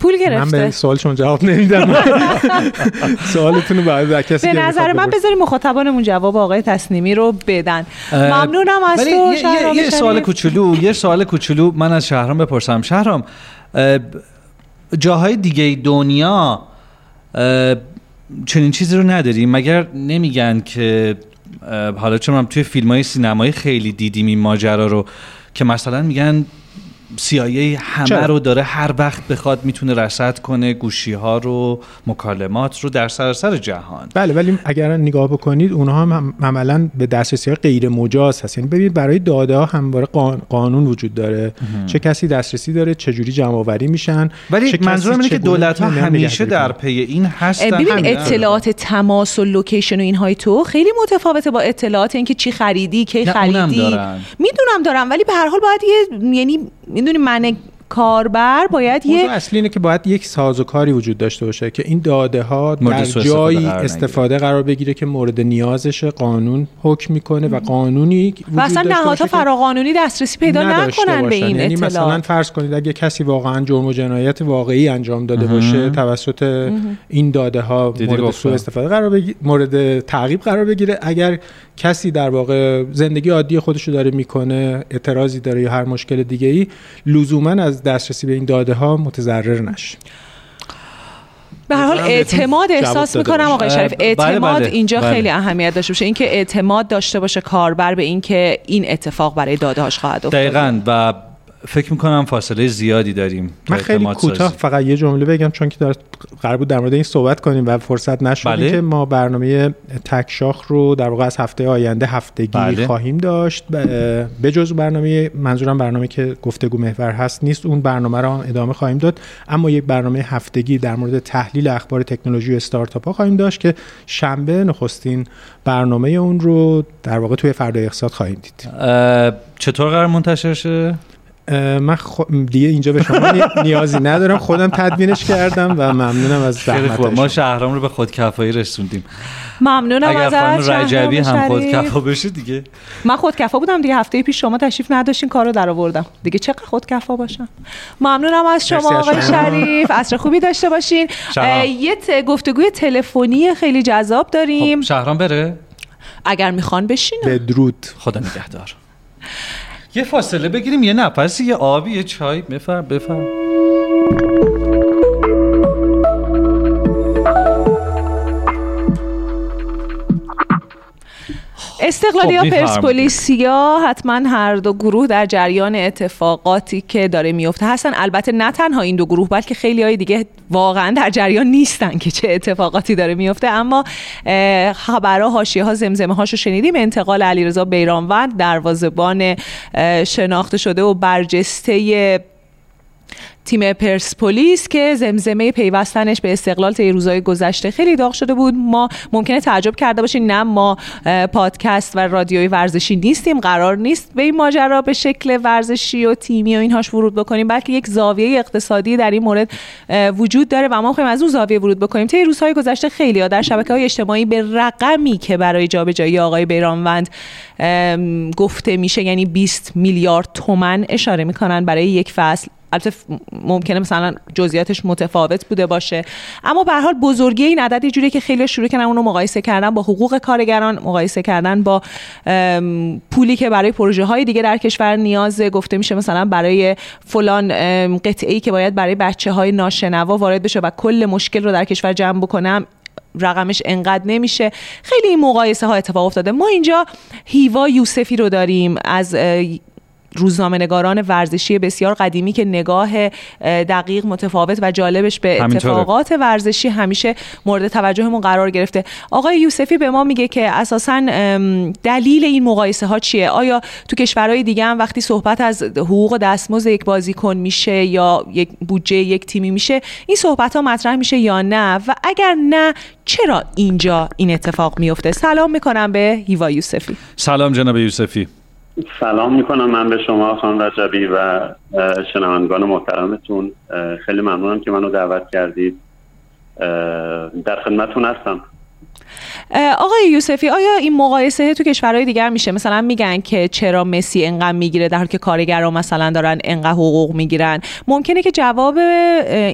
پول من به گرفته. سوال شما جواب نمیدم. [LAUGHS] سوالتون رو باید در کسی به نظر من. بذاریم مخاطبانمون جواب آقای تصنیمی رو بدن. ممنونم از ولی تو یه- شهرام یه, یه سوال. کوچولو یه سوال کوچولو من از شهرام بپرسم. شهرام اه، جاهای دیگه دنیا چنین چیزی رو نداریم مگر نمیگن که حالا چون من توی فیلم های سینمایی خیلی دیدیم این ماجرا رو که مثلا میگن CIA همه چرا؟ رو داره هر وقت بخواد می‌تونه رصد کنه گوشی ها رو مکالمات رو در سراسر جهان بله ولی اگر نگاه بکنید اونها هم هم- عملا به دسترسی های غیر مجاز هست یعنی ببینید برای داده ها همواره قان- قانون وجود داره چه کسی دسترسی داره چه جوری جمع آوری میشن ولی منظورم اینه که دولت ها همیشه در. پی این هستن ببین. اطلاعات تماس و لوکیشن و اینهای تو خیلی متفاوته با اطلاعات اینکه چی خریدی کی خریدی. می‌دونم دارم ولی به هر حال باید یه یعنی می‌دونی من کاربر باید موضوع یه اصلی اینه که باید یک سازوکاری وجود داشته باشه که این داده ها در جایی قرار استفاده قرار بگیره که مورد نیازش قانون حکم می‌کنه و قانونی و وجود اصلا داشته نهادها باشه که فراقانونی دسترسی پیدا نکنن به. این یعنی مثلا فرض کنید اگه کسی واقعا جرم و جنایت واقعی انجام داده باشه توسط این داده ها مورد. سوء استفاده قرار بگیره مورد تعقیب قرار بگیره. اگر کسی در واقع زندگی عادی خودش رو داره می‌کنه اعتراضی داره یا هر مشکل دیگه ای لزوما از دسترسی به این داده ها متضرر نشه به هر حال اعتماد احساس می‌کنم آقای. شریف بله، اعتماد بله، اینجا بله. خیلی اهمیت داشته باشه اینکه اعتماد داشته باشه کاربر به اینکه این اتفاق برای داده هاش خواهد افتاد دقیقا و فکر می‌کنم فاصله زیادی داریم من خیلی کوتاه فقط یه جمله بگم چون که در قرار بود در مورد این صحبت کنیم و فرصت نشد بله. که ما برنامه تکشاخ رو در واقع از هفته آینده هفتگی بله. خواهیم داشت. به جز برنامه منظورم برنامه که گفتگو محور هست نیست اون برنامه رو ادامه خواهیم داد. اما یک برنامه هفتگی در مورد تحلیل اخبار تکنولوژی و استارتاپ ها خواهیم داشت که شنبه نخستین برنامه اون رو در واقع توی فردای اقتصاد خواهیم دید. چطور قرار منتشر شه؟ من دیگه اینجا به شما [LAUGHS] نیازی ندارم. خودم تدوینش کردم و ممنونم از زحمت ما شهرام رو به خودکفایی رسوندیم. ممنونم از رجبی هم خودکفا بشه دیگه. من خودکفا بودم دیگه. هفته پیش شما تشریف نداشتین کارو در آوردم دیگه چقدر خودکفا باشم؟ ممنونم از شما آقای شریف. عصر خوبی داشته باشین. یه گفتگوی تلفنی خیلی جذاب داریم. خب شهرام بره؟ اگر می‌خوان بشینم. بدرود. خدا نگهدار. یه فاصله بگیریم یه نفسی یه آبی یه چای. بفرم بفرم. استقلالی خب پرسپولیسیا حتما هر دو گروه در جریان اتفاقاتی که داره میفته هستن. البته نه تنها این دو گروه بلکه خیلی های دیگه واقعا در جریان نیستن که چه اتفاقاتی داره میفته اما خبرها حاشیه ها زمزمه هاشو شنیدیم. انتقال علیرضا بیرانوند دروازه‌بان شناخته شده و برجسته تیم پرسپولیس که زمزمه پیوستنش به استقلال طی روزهای گذشته خیلی داغ شده بود. ما ممکنه تعجب کرده باشیم نه ما پادکست و رادیوی ورزشی نیستیم قرار نیست به این ماجرا به شکل ورزشی و تیمی و اینهاش ورود بکنیم. بلکه یک زاویه اقتصادی در این مورد وجود داره و ما می‌خوایم از اون زاویه ورود بکنیم. طی روزهای گذشته خیلی ها در شبکه های اجتماعی به رقمی که برای جابجایی آقای بیرانوند گفته میشه یعنی 20 میلیارد تومن اشاره می‌کنن برای یک فصل البته ممکنه مثلا جزئیاتش متفاوت بوده باشه. اما به حال بزرگی این عدد جوری که خیلی شروع کردن اونو مقایسه کردن با حقوق کارگران مقایسه کردن با پولی که برای پروژه های دیگه در کشور نیاز گفته میشه مثلا برای فلان قطعه که باید برای بچه های ناشنوا وارد بشه و کل مشکل رو در کشور جمع بکنم رقمش انقدر نمیشه. خیلی این مقایسه ها اتفاق افتاده. ما اینجا هیوا یوسفی رو داریم از روزنامه‌نگاران ورزشی بسیار قدیمی که نگاه دقیق متفاوت و جالبش به اتفاقات ورزشی همیشه مورد توجهمون قرار گرفته. آقای یوسفی به ما میگه که اساسا دلیل این مقایسه ها چیه؟ آیا تو کشورهای دیگه هم وقتی صحبت از حقوق دستمزد یک بازیکن میشه یا یک بودجه یک تیمی میشه این صحبت ها مطرح میشه یا نه؟ و اگر نه چرا اینجا این اتفاق میفته سلام می‌کنم به هیوا یوسفی. سلام جناب یوسفی. سلام می‌کنم من به شما خان رجبی و شنوندگان محترمتون. خیلی ممنونم که منو دعوت کردید. در خدمتتون هستم. آقای یوسفی آیا این مقایسه تو کشورهای دیگر میشه؟ مثلا میگن که چرا مسی انقدر می‌گیره در حالی که کارگران مثلا دارن انقدر حقوق می‌گیرن؟ ممکنه که جواب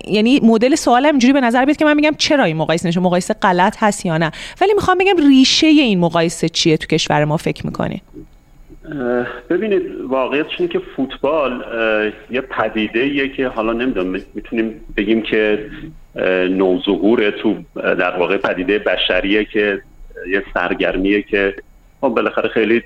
یعنی مدل سوال اینجوری به نظر بیاد که من میگم چرا این مقایسه نشه مقایسه غلط هست یا نه؟ ولی می‌خوام بگم ریشه این مقایسه چیه تو کشور ما فکر می‌کنید ببینید واقعیت اینه که فوتبال یه پدیده یه که حالا نمی‌دونم می‌تونیم بگیم که نوظهور تو در واقع پدیده بشریه که یه سرگرمیه که خب بالاخره خیلی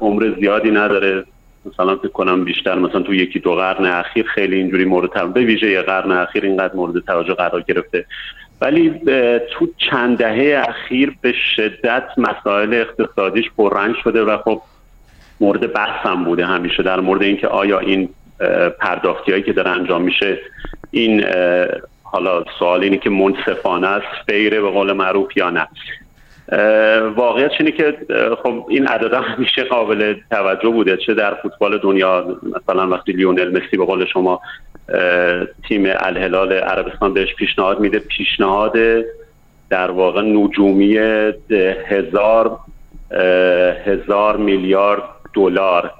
عمر زیادی نداره. مثلا فکر کنم بیشتر مثلا تو یکی دو قرن اخیر خیلی اینجوری مورد توجه به ویژه یه قرن اخیر اینقدر مورد توجه قرار گرفته. ولی تو چند دهه اخیر به شدت مسائل اقتصادیش پررنگ شده و خب مورد بحث هم بوده همیشه در مورد اینکه آیا این پرداختی هایی که داره انجام میشه این حالا سوال اینه که منصفانه است فیره به قول معروف یا نه. واقعیت اینه که خب این عدد همیشه قابل توجه بوده چه در فوتبال دنیا مثلا وقتی لیونل مسی به قول شما تیم الهلال عربستان بهش پیشنهاد میده پیشنهاد در واقع نجومی هزار هزار میلیارد دلار.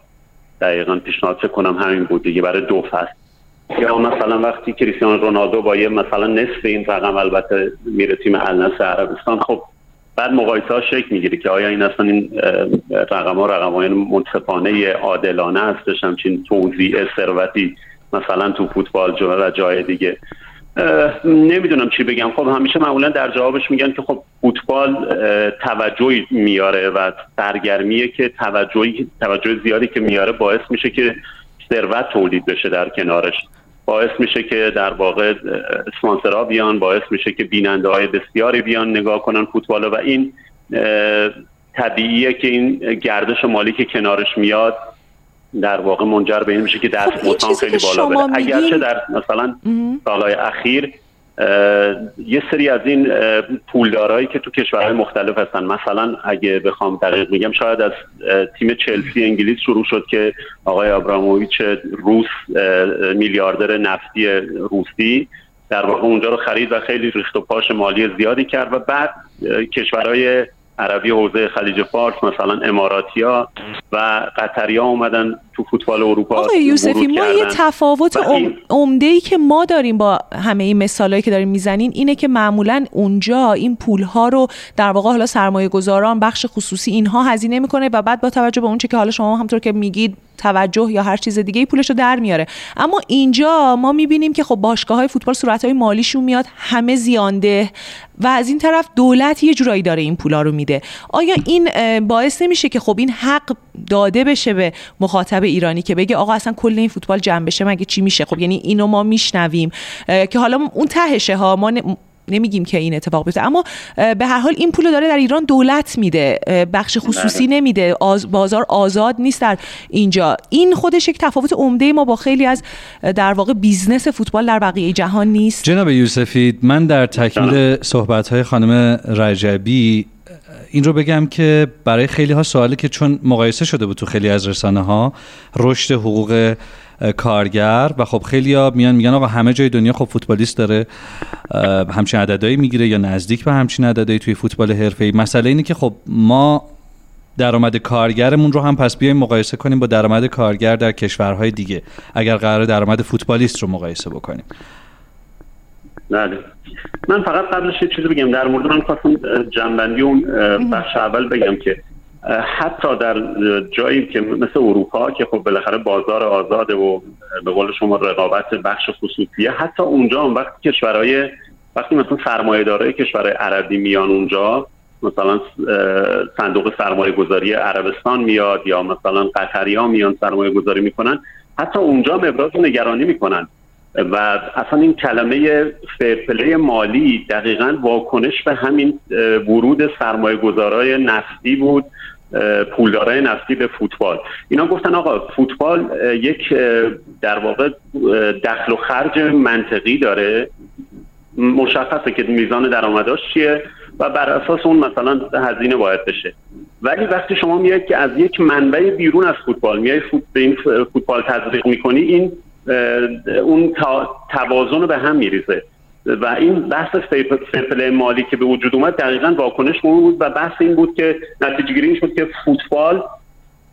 دقیقا پیشنهاد کنم همین بود دیگه برای دو فصل. یا مثلا وقتی کریستیانو رونالدو با یه مثلا نصف این رقم البته میره تیم النصر عربستان خب بعد مقایسه ها شکل می‌گیره که آیا این اصلا این رقم ها رقم های منصفانه عادلانه هستش همچین توضیع ثروتی مثلا تو فوتبال و جای دیگه. نمی‌دونم چی بگم. خب همیشه معمولا در جوابش میگن که خب فوتبال توجهی میاره و سرگرمیه که توجهی توجه زیادی که میاره باعث میشه که ثروت تولید بشه در کنارش. باعث میشه که در واقع اسپانسرها بیان باعث میشه که بیننده های بسیاری بیان نگاه کنن فوتبال و این طبیعیه که این گردش مالی که کنارش میاد در واقع منجر به این میشه که دست خب خیلی بالا بره. اگرچه در مثلا سالهای اخیر یه سری از این پولدارایی که تو کشورهای مختلف هستن. مثلا اگه بخوام دقیق میگم شاید از تیم چلسی انگلیس شروع شد که آقای آبراموویچ روس میلیاردر نفتی روسی در واقع اونجا رو خرید و خیلی ریخت و پاش مالی زیادی کرد و بعد کشورهای عربی حوزه خلیج فارس مثلا اماراتیا و قطریا اومدن تو فوتبال اروپا آقای یوسفی ما یه تفاوت عمده ای که ما داریم با همه این مثالایی که داریم می‌زنین اینه که معمولا اونجا این پول ها رو در واقع حالا سرمایه گذاران بخش خصوصی اینها هزینه می‌کنه و بعد با توجه به اونچه که حالا شما همطور که میگید توجه یا هر چیز دیگه پولش رو در میاره. اما اینجا ما می‌بینیم که خب باشگاه های فوتبال صورت های مالیشون میاد همه زیانده و از این طرف دولت یه جورایی داره این پولا رو میده. آیا این باعث نمیشه که خب این حق داده بشه به مخاطب ایرانی که بگه آقا اصلا کل این فوتبال جمع بشه مگه چی میشه؟ خب یعنی اینو ما میشنویم که حالا اون تهشه ها ما نمیگیم که این اتفاق بیفته. اما به هر حال این پول داره در ایران دولت میده. بخش خصوصی بله. نمیده بازار آزاد نیست در اینجا. این خودش یک تفاوت عمده ما با خیلی از در واقع business فوتبال در بقیه جهان نیست. جناب یوسفی من در تکمیل صحبت های خانم رجبی این رو بگم که برای خیلی ها سوالی که چون مقایسه شده بود تو خیلی از رسانه ها رشد حقوق کارگر و خب خیلی ها میان میگن آقا همه جای دنیا خب فوتبالیست داره همچین عددهایی می‌گیره یا نزدیک به همچین عددهایی توی فوتبال حرفه‌ای. مسئله اینه که خب ما درآمد کارگرمون رو هم پس بیایم مقایسه کنیم با درآمد کارگر در کشورهای دیگه اگر قرار درآمد فوتبالیست رو مقایسه بکنیم. بله. من فقط قبلش یه چیزی بگم. در مورد من خواستم جنبندی اون بخش اول بگم که حتی در جایی که مثل اروپا که خب بالاخره بازار آزاده و به قول شما رقابت بخش خصوصیه حتی اونجا هم وقتی کشورهای وقتی مثلا سرمایه داره کشورهای عربی میان اونجا مثلا صندوق سرمایه گذاری عربستان میاد یا مثلا قطری ها میان سرمایه گذاری می‌کنن حتی اونجا هم ابراز نگرانی می‌کنن. و اصلا این کلمه فرپله مالی دقیقا واکنش به همین ورود سرمایه گذارای نفتی بود. پولدارای نفتی به فوتبال. اینا گفتن آقا فوتبال یک در واقع دخل و خرج منطقی داره. مشخصه که میزان درآمداش چیه و بر اساس اون مثلا هزینه باید بشه. ولی وقتی شما میاید که از یک منبع بیرون از فوتبال میای فوت... به این فوتبال تزریق می‌کنی این اون توازن به هم میریزه. و این بحث فیپل مالی که به وجود اومد دقیقا واکنش بود و بحث این بود که نتیجه گیری شد که فوتبال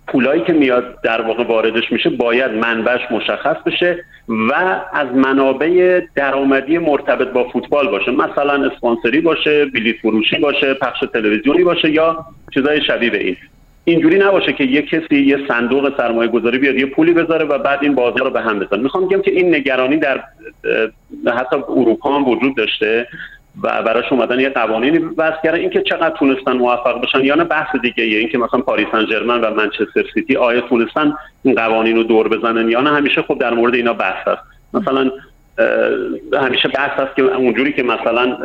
پولایی که میاد در واقع واردش میشه باید منبعش مشخص بشه و از منابع درآمدی مرتبط با فوتبال باشه. مثلا اسپانسری باشه بلیط فروشی باشه پخش تلویزیونی باشه یا چیزای شبیه به این. اینجوری نباشه که یه کسی یه صندوق سرمایه گذاری بیاد یه پولی بذاره و بعد این بازار رو به هم بزنه. می‌خوام بگم که این نگرانی در حتی اروپا هم وجود داشته و براش اومدن یه قوانینی. وضع کردن اینکه چقدر تونستن موفق بشن یا نه بحث دیگه یه اینکه مثلا پاریس سن و منچستر سیتی آیا تونستن این قوانین رو دور بزنن یا نه همیشه خب در مورد اینا بحث هست مثلا همیشه بحث هست که اونجوری که مثلا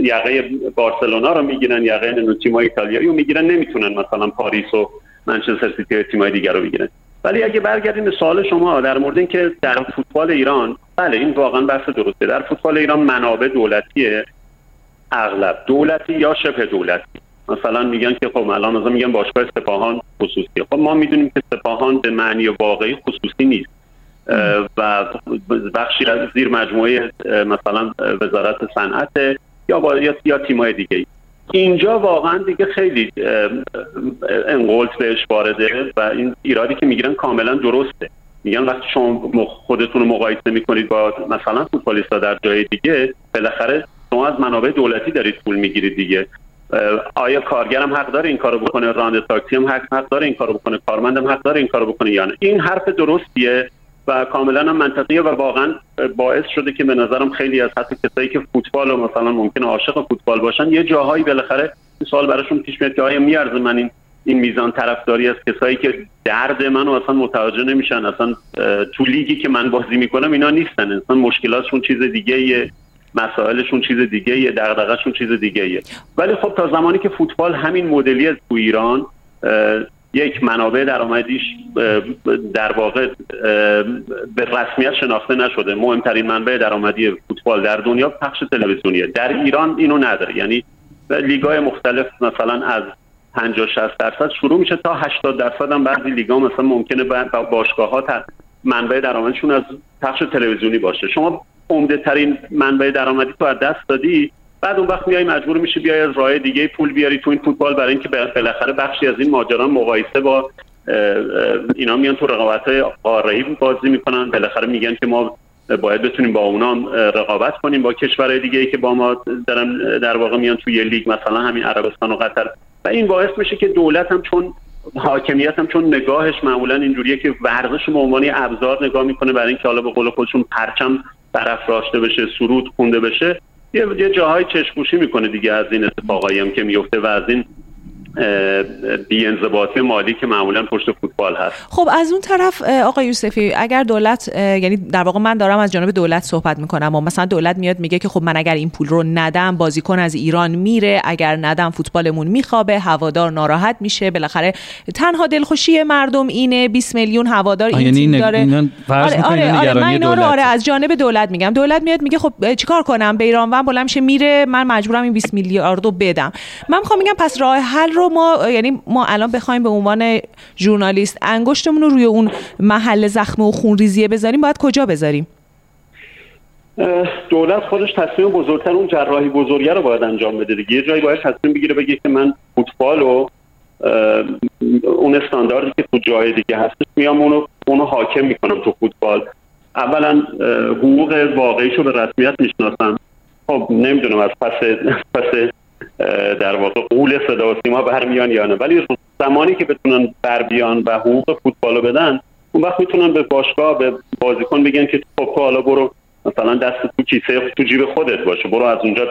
یقه بارسلونا رو می‌گیرن یقه تیمای ایتالیایی رو می‌گیرن نمی‌تونن مثلا پاریس و منچستر سیتی و تیمای دیگر رو بگیرن. ولی اگه برگردیم به سوال شما در مورد اینکه در فوتبال ایران بله این واقعا بحث درسته. در فوتبال ایران منابع دولتیه. اغلب دولتی یا شبه دولتی. مثلا میگن که خب الان مثلا میگن باشگاه سپاهان خصوصی خب ما می‌دونیم که سپاهان به معنی واقعی خصوصی نیست. و بخشی از زیر مجموعه مثلا وزارت صنعت یا با یا تیمای دیگه اینجا واقعا دیگه خیلی انقلت بهش وارده و این ایرادی که می‌گیرن کاملا درسته. میگن وقتی شما خودتون رو مقایسه می‌کنید با مثلا فوتبالیستا در جای دیگه بالاخره شما از منابع دولتی دارید پول می‌گیرید دیگه. آیا کارگرم حق داره این کارو بکنه؟ راند تاکسی هم حق, داره این کارو بکنه؟ کارمندم حق داره این کارو بکنه یا نه؟ این حرف درستیه. و کاملا هم منطقیه و واقعا باعث شده که به نظرم خیلی از حتی کسایی که فوتبال و مثلا ممکنه عاشق فوتبال باشن یه جاهایی بالاخره سوال براشون پیش میاد که آیا میارزه من این این میزان طرفداری از کسایی که درد منو اصلا متوجه نمیشن؟ اصلا تو لیگی که من بازی می‌کنم اینا نیستن. اصلا مشکلاتشون چیز دیگه مسائلشون چیز دیگه یه دغدغه‌شون چیز دیگه ولی خب تا زمانی که فوتبال همین مدلی از تو ایران یک منابع درآمدیش در واقع به رسمیت شناخته نشده. مهمترین منبع درآمدی فوتبال در دنیا پخش تلویزیونیه. در ایران اینو نداره. یعنی لیگای مختلف مثلا از 50 60 درصد شروع میشه تا 80 درصد هم بعضی لیگا مثلا ممکنه باشگاه ها منبع درآمدشون از پخش تلویزیونی باشه. شما عمده ترین منبع درآمدی تو از دست دادی بعد اون وقت میای مجبور میشی بیای از راه دیگه پول بیاری تو این فوتبال برای اینکه بالاخره بخشی از این ماجرا مقایسه با اینا میان تو رقابت های قاره بازی می‌کنن. بالاخره میگن که ما باید بتونیم با اونا رقابت کنیم. با کشورهای دیگه ای که با ما دارن در واقع میان توی لیگ مثلا همین عربستان و قطر. و این باعث میشه که دولت هم چون حاکمیت هم چون نگاهش معمولا اینجوریه که ورزش به عنوان ابزار نگاه می‌کنه برای اینکه حالا به قول خودشون پرچم برافراشته بشه سرود خونده بشه. یه, یه جاهای چشموشی می‌کنه دیگه از این اتفاقایی هم که میفته و از این بیانضباطی مالی که معمولا پشت فوتبال هست. خب از اون طرف آقای یوسفی اگر دولت یعنی در واقع من دارم از جانب دولت صحبت می‌کنم و مثلا دولت میاد میگه که خب من اگر این پول رو ندم بازیکن از ایران میره اگر ندم فوتبالمون میخوابه هوادار ناراحت میشه بالاخره تنها دلخوشی مردم اینه 20 میلیون هوادار این یعنی تیم داره. آره آره, آره, من اینا رو آره از جانب دولت میگم. دولت میاد میگه خب چیکار کنم؟ بیرانوند بلند میشه میره من مجبورم این 20 میلیاردو بدم. من می‌خوام میگم پس راه حل رو ما یعنی ما الان بخوایم به عنوان ژورنالیست انگشتمون رو روی اون محل زخم و خونریزیه بذاریم باید کجا بذاریم؟ دولت خودش تصمیم بزرگتر اون جراحی بزرگه رو باید انجام بده دیگه. یه جایی باید تصمیم بگیره بگه که من فوتبال و اون استانداردی که تو جای دیگه هستش میام اونو اونو حاکم می‌کنم تو فوتبال. اولا حقوق واقعیش رو به رسمیت می‌شناسم. خب نمی‌دونم از پس پس در واقع قول صدا و سیما برمیان یا نه. ولی زمانی که بتونن بر بیان و حقوق فوتبالو بدن اون وقت می‌تونن به باشگاه به بازیکن بگن که خب حالا برو مثلا دست تو کیسه تو جیب خودت باشه برو از اونجا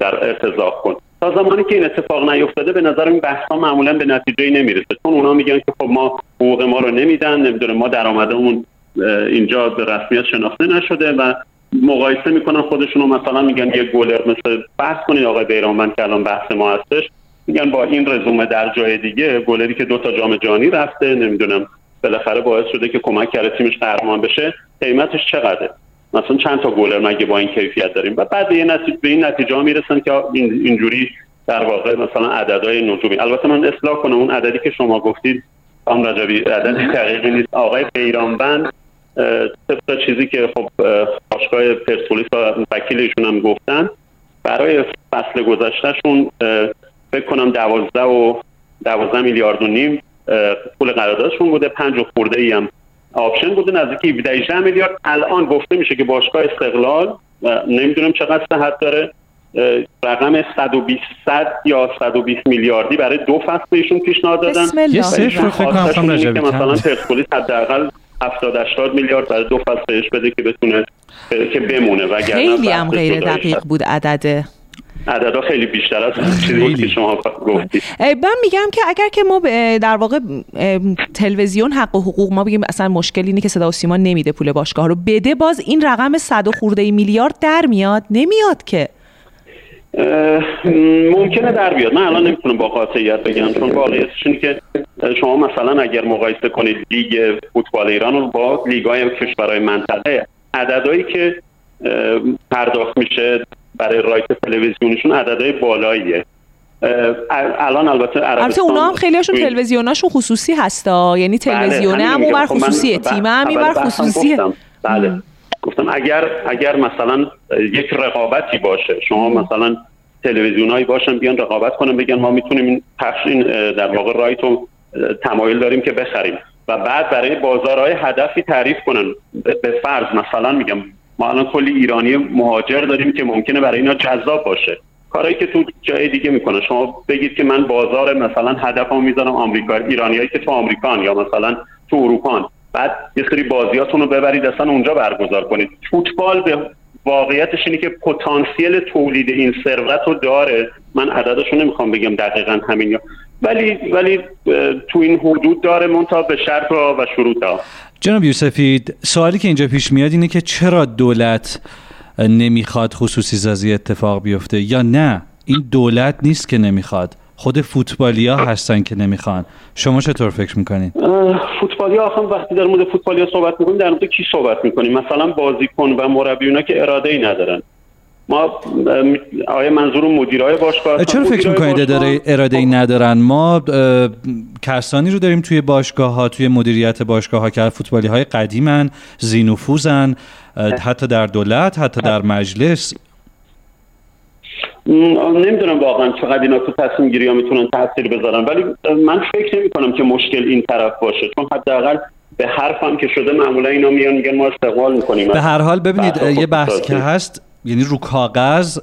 در ارتزاق کن. تا زمانی که این اتفاق نیفتاده به نظر این بحث ها معمولا به نتیجه نمی‌رسه. چون اونا میگن که خب ما حقوق ما رو نمیدن نمی‌دونه ما درآمدمون اینجا به رسمیت شناخته نشده و مقایسه می‌کنن خودشونو مثلا میگن یه گلر مثل بحث کنید آقای بیرانوند که الان بحث ما هستش. میگن با این رزومه در جای دیگه گلری که دو تا جام جهانی رفته نمی‌دونم بالاخره باعث شده که کمک کرده تیمش قهرمان بشه. قیمتش چقدره؟ مثلا چند تا گلر مگه با این کیفیت داریم؟ و بعد به, نتیجه به این نتیجه ها می‌رسن که اینجوری در واقع مثلا عددهای نجومی البته من اصلاح کنم اون عددی که شما گفتید خانم رجبی عدد دقیقی نیست. آقای بیرانوند طبق چیزی که خب باشگاه پرسپولیس و وکیل ایشون هم گفتن برای فصل گذشتهشون فکر کنم دوازده و دوازده میلیارد و نیم پول قراردادشون بوده پنج و خورده ای هم آپشن بوده نزدیک 17 میلیارد. الان گفته میشه که باشگاه استقلال نمی‌دونم چقدر صحت داره رقم 120 یا 120 میلیاردی برای دو فصل بهشون پیشنهاد دادن. یه صفر فکر کنم مثلا پرسپولیس حداقل 70 80 میلیارد برای دو فصل بهش بده که بتونه که بمونه. و خیلی هم غیر دقیق بود عدده. عددا خیلی بیشتر از چیزی بود که شما گفتید من میگم که اگر که ما در واقع تلویزیون حق و حقوق ما بگیم اصلا مشکل اینه که صدا و سیما نمیده پول باشگاه رو. بده باز این رقم 100 خورده میلیارد در میاد. نمیاد که. ممکنه در بیاد. من الان نمی‌تونم با قاطعیت بگم چون واقعیتش اینه که شما مثلا اگر مقایسه کنید لیگ فوتبال ایران رو با لیگ‌های کشورهای منطقه عددهایی که پرداخت میشه برای رایت تلویزیونیشون عددهای بالاییه. الان البته البته اونا هم خیلی هاشون تلویزیوناشون خصوصی هستا یعنی بله، تلویزیونه هم اونور خب خصوصیه تیم هم اینور خصوصیه بله. گفتم اگر اگر مثلا یک رقابتی باشه شما مثلا تلویزیونایی باشن بیان رقابت کنن بگن ما می‌تونیم این پخش این در واقع رایت رو تمایل داریم که بخریم. و بعد برای بازارهای هدفی تعریف کنن. به فرض مثلا میگم ما الان کلی ایرانی مهاجر داریم که ممکنه برای اینا جذاب باشه. کارهایی که تو جای دیگه می‌کنه شما بگید که من بازار مثلا هدفمو می‌ذارم آمریکا ایرانیایی که تو آمریکان یا مثلا تو اروپان بعد یه سری بازیاتون رو ببرید اصلا اونجا برگزار کنید. فوتبال به واقعیتش اینه که پتانسیل تولید این ثروت رو داره. من عددش رو نمی‌خوام بگم دقیقا همین یا ولی ولی تو این حدود داره منتها به شرط و شروط ها. جناب یوسفی سوالی که اینجا پیش میاد اینه که چرا دولت نمی‌خواد خصوصی سازی اتفاق بیفته یا نه؟ این دولت نیست که نمی‌خواد. خود فوتبالیا هستن که نمی‌خوان. شما چطور فکر می‌کنید فوتبالیا آخه وقتی در مورد فوتبالیا صحبت می‌کنیم در مورد کی صحبت می‌کنیم؟ مثلا بازیکن و مربی که اراده ای ندارن. ما آیا منظور مدیرای باشگاه چرا فکر می‌کنید اداره اراده ای ندارن؟ ما کسانی رو داریم توی باشگاه ها توی مدیریت باشگاه ها که فوتبالی های قدیمن زینوفوزن حتی در دولت حتی در مجلس. نمی‌دونم واقعا چقدر اینا تو تصمیم گیری ها می‌تونن تاثیر بذارن ولی من فکر نمی کنم که مشکل این طرف باشه چون حداقل به حرفم که شده معمولا اینا میان میگن ما استقبال می‌کنیم. به هر حال ببینید یه بحث که هست یعنی رو کاغذ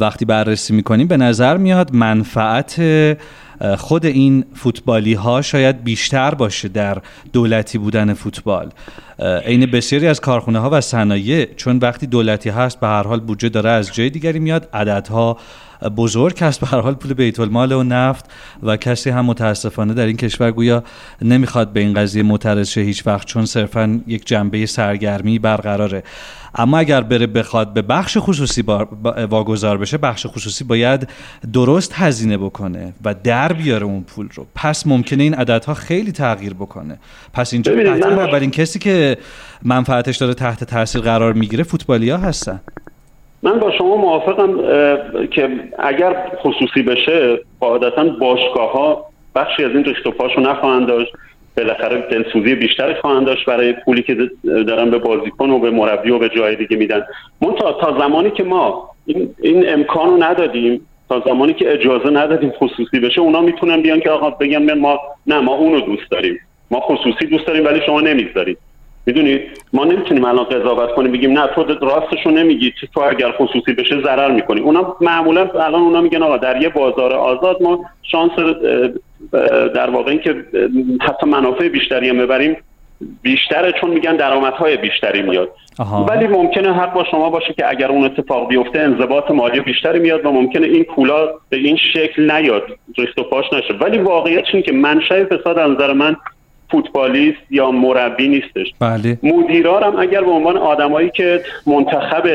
وقتی بررسی می‌کنیم به نظر میاد منفعت خود این فوتبالی ها شاید بیشتر باشه در دولتی بودن فوتبال. عین بسیاری از کارخونه ها و صنایع چون وقتی دولتی هست به هر حال بودجه داره از جای دیگری میاد عددها بزرگ هست به هر حال پول بیت المال و نفت. و کسی هم متاسفانه در این کشور گویا نمی‌خواد به این قضیه معترض شه هیچ وقت چون صرفا یک جنبه سرگرمی برقراره. اما اگر بره بخواد به بخش خصوصی واگذار بشه بخش خصوصی باید درست هزینه بکنه و در بیاره اون پول رو. پس ممکنه این عددها خیلی تغییر بکنه. پس اینجا قطعا اولین کسی که منفعتش داره تحت تاثیر قرار می‌گیره فوتبالیا هستن. من با شما موافقم که اگر خصوصی بشه قاعدتا باشگاه ها بخشی از این ریخت و پاشو نخواهند داشت. بالاخره دلسوزی بیشتری خواهند داشت برای پولی که دارن به بازیکن و به مربی و به جای دیگه میدن. من تا, زمانی که ما این, این امکان رو ندادیم تا زمانی که اجازه ندادیم خصوصی بشه اونا می‌تونن بیان که آقا بگن ما نه ما اونو دوست داریم. ما خصوصی دوست داریم ولی شما نمی‌ذارید می‌دونید ما نمی‌تونیم الان قضاوت کنیم بگیم نه تو راستشو نمیگی. تو اگر خصوصی بشه ضرر می‌کنی. اونا معمولا الان اونا میگن آقا در یه بازار آزاد ما شانس در واقع که حتی منافع بیشتری هم ببریم بیشتره چون میگن درآمدهای بیشتری میاد ولی ممکنه حق با شما باشه که اگر اون اتفاق بیفته انضباط مالی بیشتری میاد و ممکنه این پولا به این شکل نیاد ریخت و پاش نشه ولی واقعیت اینه که منشأ فساد از نظر من فوتبالیست یا مربی نیستش بله. مدیرارم اگر به عنوان آدمایی که منتخب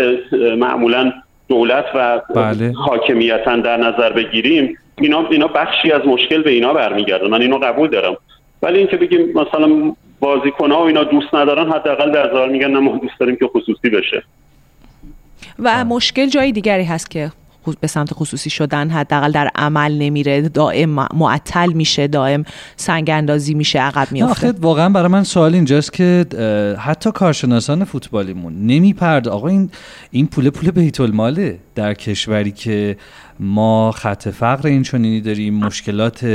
معمولا دولت و بله. حاکمیتن در نظر بگیریم اینا اینا بخشی از مشکل به اینا برمیگرده من اینو قبول دارم. ولی اینکه بگیم مثلا بازیکن ها و اینا دوست ندارن حداقل در ظاهر میگن ما دوست داریم که خصوصی بشه. و مشکل جای دیگری هست که به سمت خصوصی شدن حداقل در عمل نمیره دائم معطل میشه دائم سنگ اندازی میشه عقب میافته. واقعا برای من سوال اینجاست که حتی کارشناسان فوتبالیمون نمیپرد آقا این این پول پول بیت الماله در کشوری که ما خط فقر این چنینی داریم مشکلات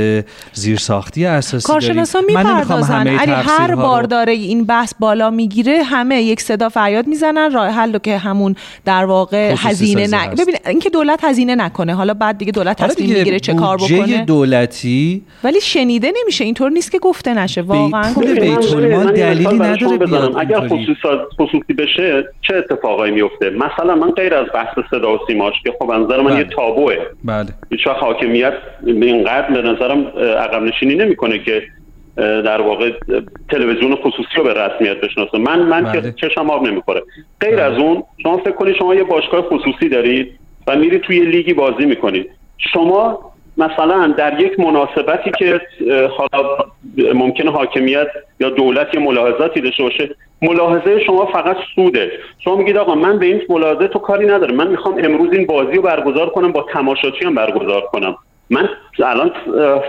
زیرساختی اساسی کارشناسان می‌پردازن. علی هر بار داره این بحث بالا می‌گیره همه یک صدا فریاد می‌زنن راه حل که همون در واقع هزینه نه. ببین اینکه دولت هزینه نکنه. حالا بعد دیگه دولت تصمیم می‌گیره چه کار بکنه. دولتی ولی شنیده نمیشه. اینطور نیست که گفته نشه. واقعا پول بیت دلیلی نداره بیاد اگر خصوصی بشه چه اتفاقایی میفته؟ مثلا من غیر از بحث صدا و سیماش که خب نظر من یه بله. تابوه. بله. هیچ حاکمیت اینقدر به نظرم عقب نشینی نمی‌کنه که در واقع تلویزیون خصوصی رو به رسمیت بشناسه. من من بله. که چشم آب نمی‌خوره. غیر بله. از اون شما فکر کنید شما یه باشگاه خصوصی دارید. و میرید توی لیگی بازی می‌کنید شما مثلا در یک مناسبتی که حالا ممکنه حاکمیت یا دولت یه ملاحظاتی داشته باشه ملاحظه شما فقط سوده. شما میگید آقا من به این ملاحظه تو کاری ندارم. من می‌خوام امروز این بازی رو برگزار کنم با تماشاچی هم برگزار کنم. من الان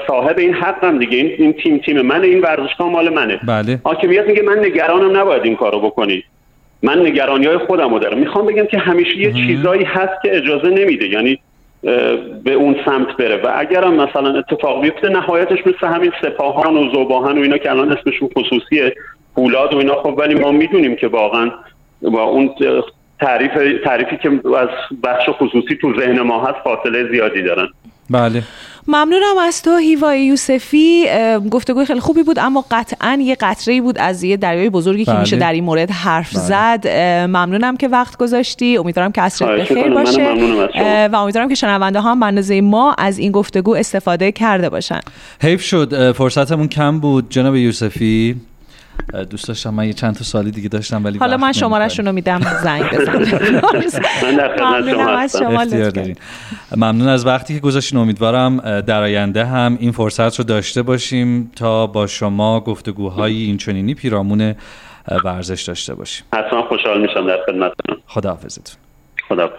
صاحب این حقم دیگه. این, این تیم تیم من این ورزشگاه مال منه. بله. حاکمیت میگه من نگرانم نباید این کارو بکنی. من نگرانی های خودم رو دارم. می‌خوام بگم که همیشه یه چیزایی هست که اجازه نمیده یعنی به اون سمت بره. و اگر هم مثلا اتفاق بیفته نهایتش مثل همین سپاهان و زوباهن و اینا که الان اسمشون خصوصیه پولاد و اینا خب ولی ما می‌دونیم که واقعا با اون تعریف تعریفی که از بخش خصوصی تو ذهن ما هست فاصله زیادی دارن. بله. ممنونم از تو هیوای یوسفی. گفتگوی خیلی خوبی بود اما قطعا یه قطره بود از یه دریای بزرگی که بله. میشه در این مورد حرف بله. زد. ممنونم که وقت گذاشتی. امیدوارم که عصرت خواهش بخیر باشه. و امیدوارم که شنونده ها هم به اندازه ما از این گفتگو استفاده کرده باشن. حیف شد. فرصتمون کم بود. جناب یوسفی. دوست داشتم من یه چند تا سوالی دیگه داشتم ولی حالا من. شمارهشون رو میدم زنگ [LAUGHS] بزن. ممنون از وقتی که گذاشتین امیدوارم در آینده هم این فرصت رو داشته باشیم تا با شما گفتگوهای اینچنینی پیرامون ورزش داشته باشیم. حتما خوشحال میشم در خدمتتون. خداحافظتون. خدا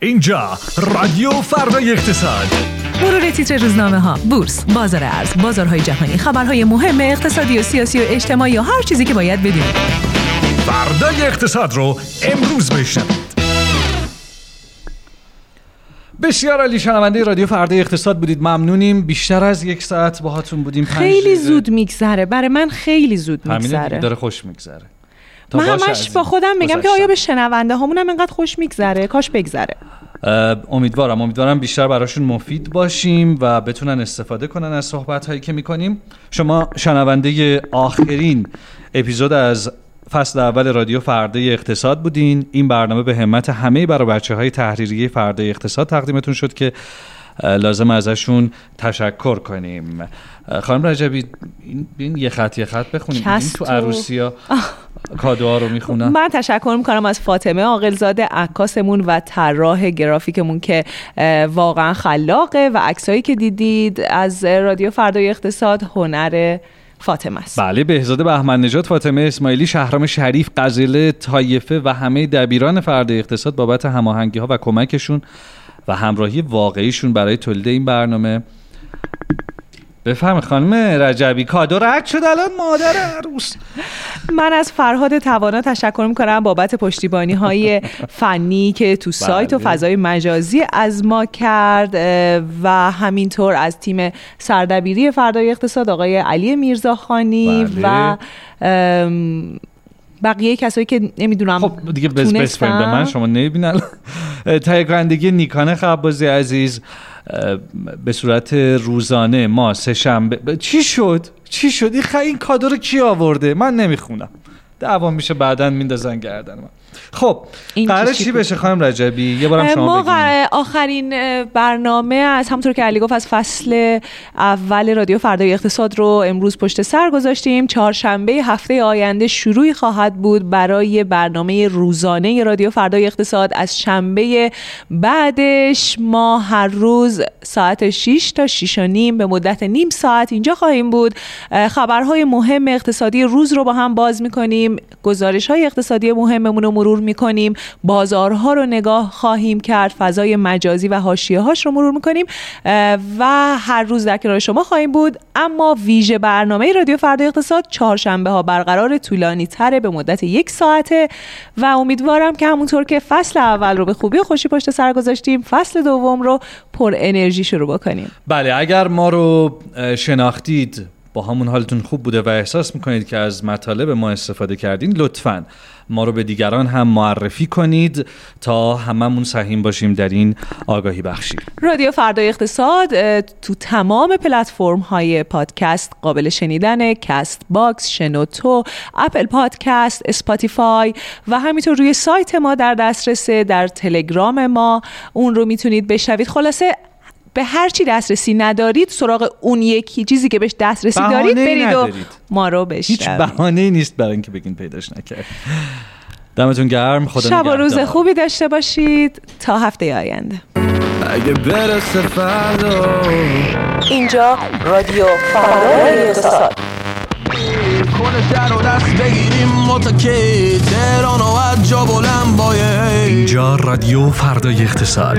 اینجا رادیو فردای اقتصاد مرور تیتر روزنامه ها بورس بازار ارز بازارهای جهانی خبرهای مهم اقتصادی و سیاسی و اجتماعی و هر چیزی که باید بدونید. فردای اقتصاد رو امروز بشنوید. بسیار عالی شنونده رادیو فردای اقتصاد بودید. ممنونیم. بیشتر از یک ساعت باهاتون بودیم. پنج خیلی. زود میگذره. برای من خیلی زود میگذره. داره خوش میگذره. تا من همش با خودم میگم که. آیا به شنونده هامونم انقدر خوش میگذره کاش بگذره. امیدوارم امیدوارم بیشتر براشون مفید باشیم و بتونن استفاده کنن از صحبت هایی که می‌کنیم. شما شنونده آخرین اپیزود از فصل اول رادیو فردای اقتصاد بودین. این برنامه به همت همه برای بچه های تحریریه فردای اقتصاد تقدیمتون شد که لازم ازشون تشکر کنیم. خانم رجبی این, یه خط یه خط بخونیم. این تو ها [LAUGHS] کادوها رو می‌خونن. من تشکر می‌کنم از فاطمه عاقلزاده عکاسمون و طراح گرافیکمون که واقعا خلاقه و عکسایی که دیدید از رادیو فردای اقتصاد هنر فاطمه است. بله بهزاد بهمن نژاد فاطمه اسماعیلی شهرام شریف قزله طایفه و همه دبیران فرد اقتصاد بابت هماهنگی ها و کمکشون و همراهی واقعیشون برای تولید این برنامه بفهم خانم رجبی کادو رد شد الان مادر عروس من از فرهاد توانا تشکر می‌کنم بابت پشتیبانی های فنی که تو سایت و بله. فضای مجازی از ما کرد و همینطور از تیم سردبیری فردای اقتصاد آقای علی میرزاخانی بله. و بقیه کسایی که نمی‌دونم خب دیگه بس بس به من شما نمی‌بینن تهیه کنندگی نیکانه خبازی عزیز به صورت روزانه ما سه شنبه چی شد؟ چی شد؟ این. این کادو رو کی آورده؟ من نمی‌خونم. دعوا میشه بعدا میندازن گردن من خب قرار چی؟ بشه خانم رجبی؟ یه بارم شما ما آخرین برنامه از همطور که علی گفت از فصل اول رادیو فردای اقتصاد رو امروز پشت سر گذاشتیم. چهارشنبه هفته آینده شروعی خواهد بود برای برنامه روزانه رادیو فردای اقتصاد. از شنبه بعدش ما هر روز ساعت 6 تا 6 و نیم به مدت نیم ساعت اینجا خواهیم بود. خبرهای مهم اقتصادی روز رو با هم باز می‌کنیم. گزارش های اقتصادی مهممون رو مرور می‌کنیم. بازارها رو نگاه خواهیم کرد. فضای مجازی و حاشیه هاش رو مرور می‌کنیم. و هر روز در کنار شما خواهیم بود. اما ویژه برنامه رادیو فردا اقتصاد چهارشنبه ها برقرار طولانی تره به مدت یک ساعته و امیدوارم که همونطور که فصل اول رو به خوبی و خوشی پشت سر گذاشتیم فصل دوم رو پر انرژی شروع بکنیم. بله اگر ما رو شناختید با همون حالتون خوب بوده و احساس می‌کنید که از مطالب ما استفاده کردین لطفا. ما رو به دیگران هم معرفی کنید تا هممون سهیم باشیم در این آگاهی بخشی. رادیو فردای اقتصاد تو تمام پلتفرم های پادکست قابل شنیدن Castbox شنوتو Apple Podcast Spotify و همینطور روی سایت ما در دسترسه در تلگرام ما. اون رو می‌تونید بشنوید. خلاصه به هر چی دسترسی ندارید سراغ اون یکی چیزی که بهش دسترسی دارید برید و. ما رو هیچ بشنوید بهانه نیست برای اینکه بگین پیداش نکرد. دمتون گرم خدا شب و روز. خوبی داشته باشید. تا هفته آینده. اگه برسه فردا. اینجا رادیو فردای اقتصاد. کنه در و دست بگیریم متکی تهران و از جا بلند باید اینجا رادیو فردای اقتصاد.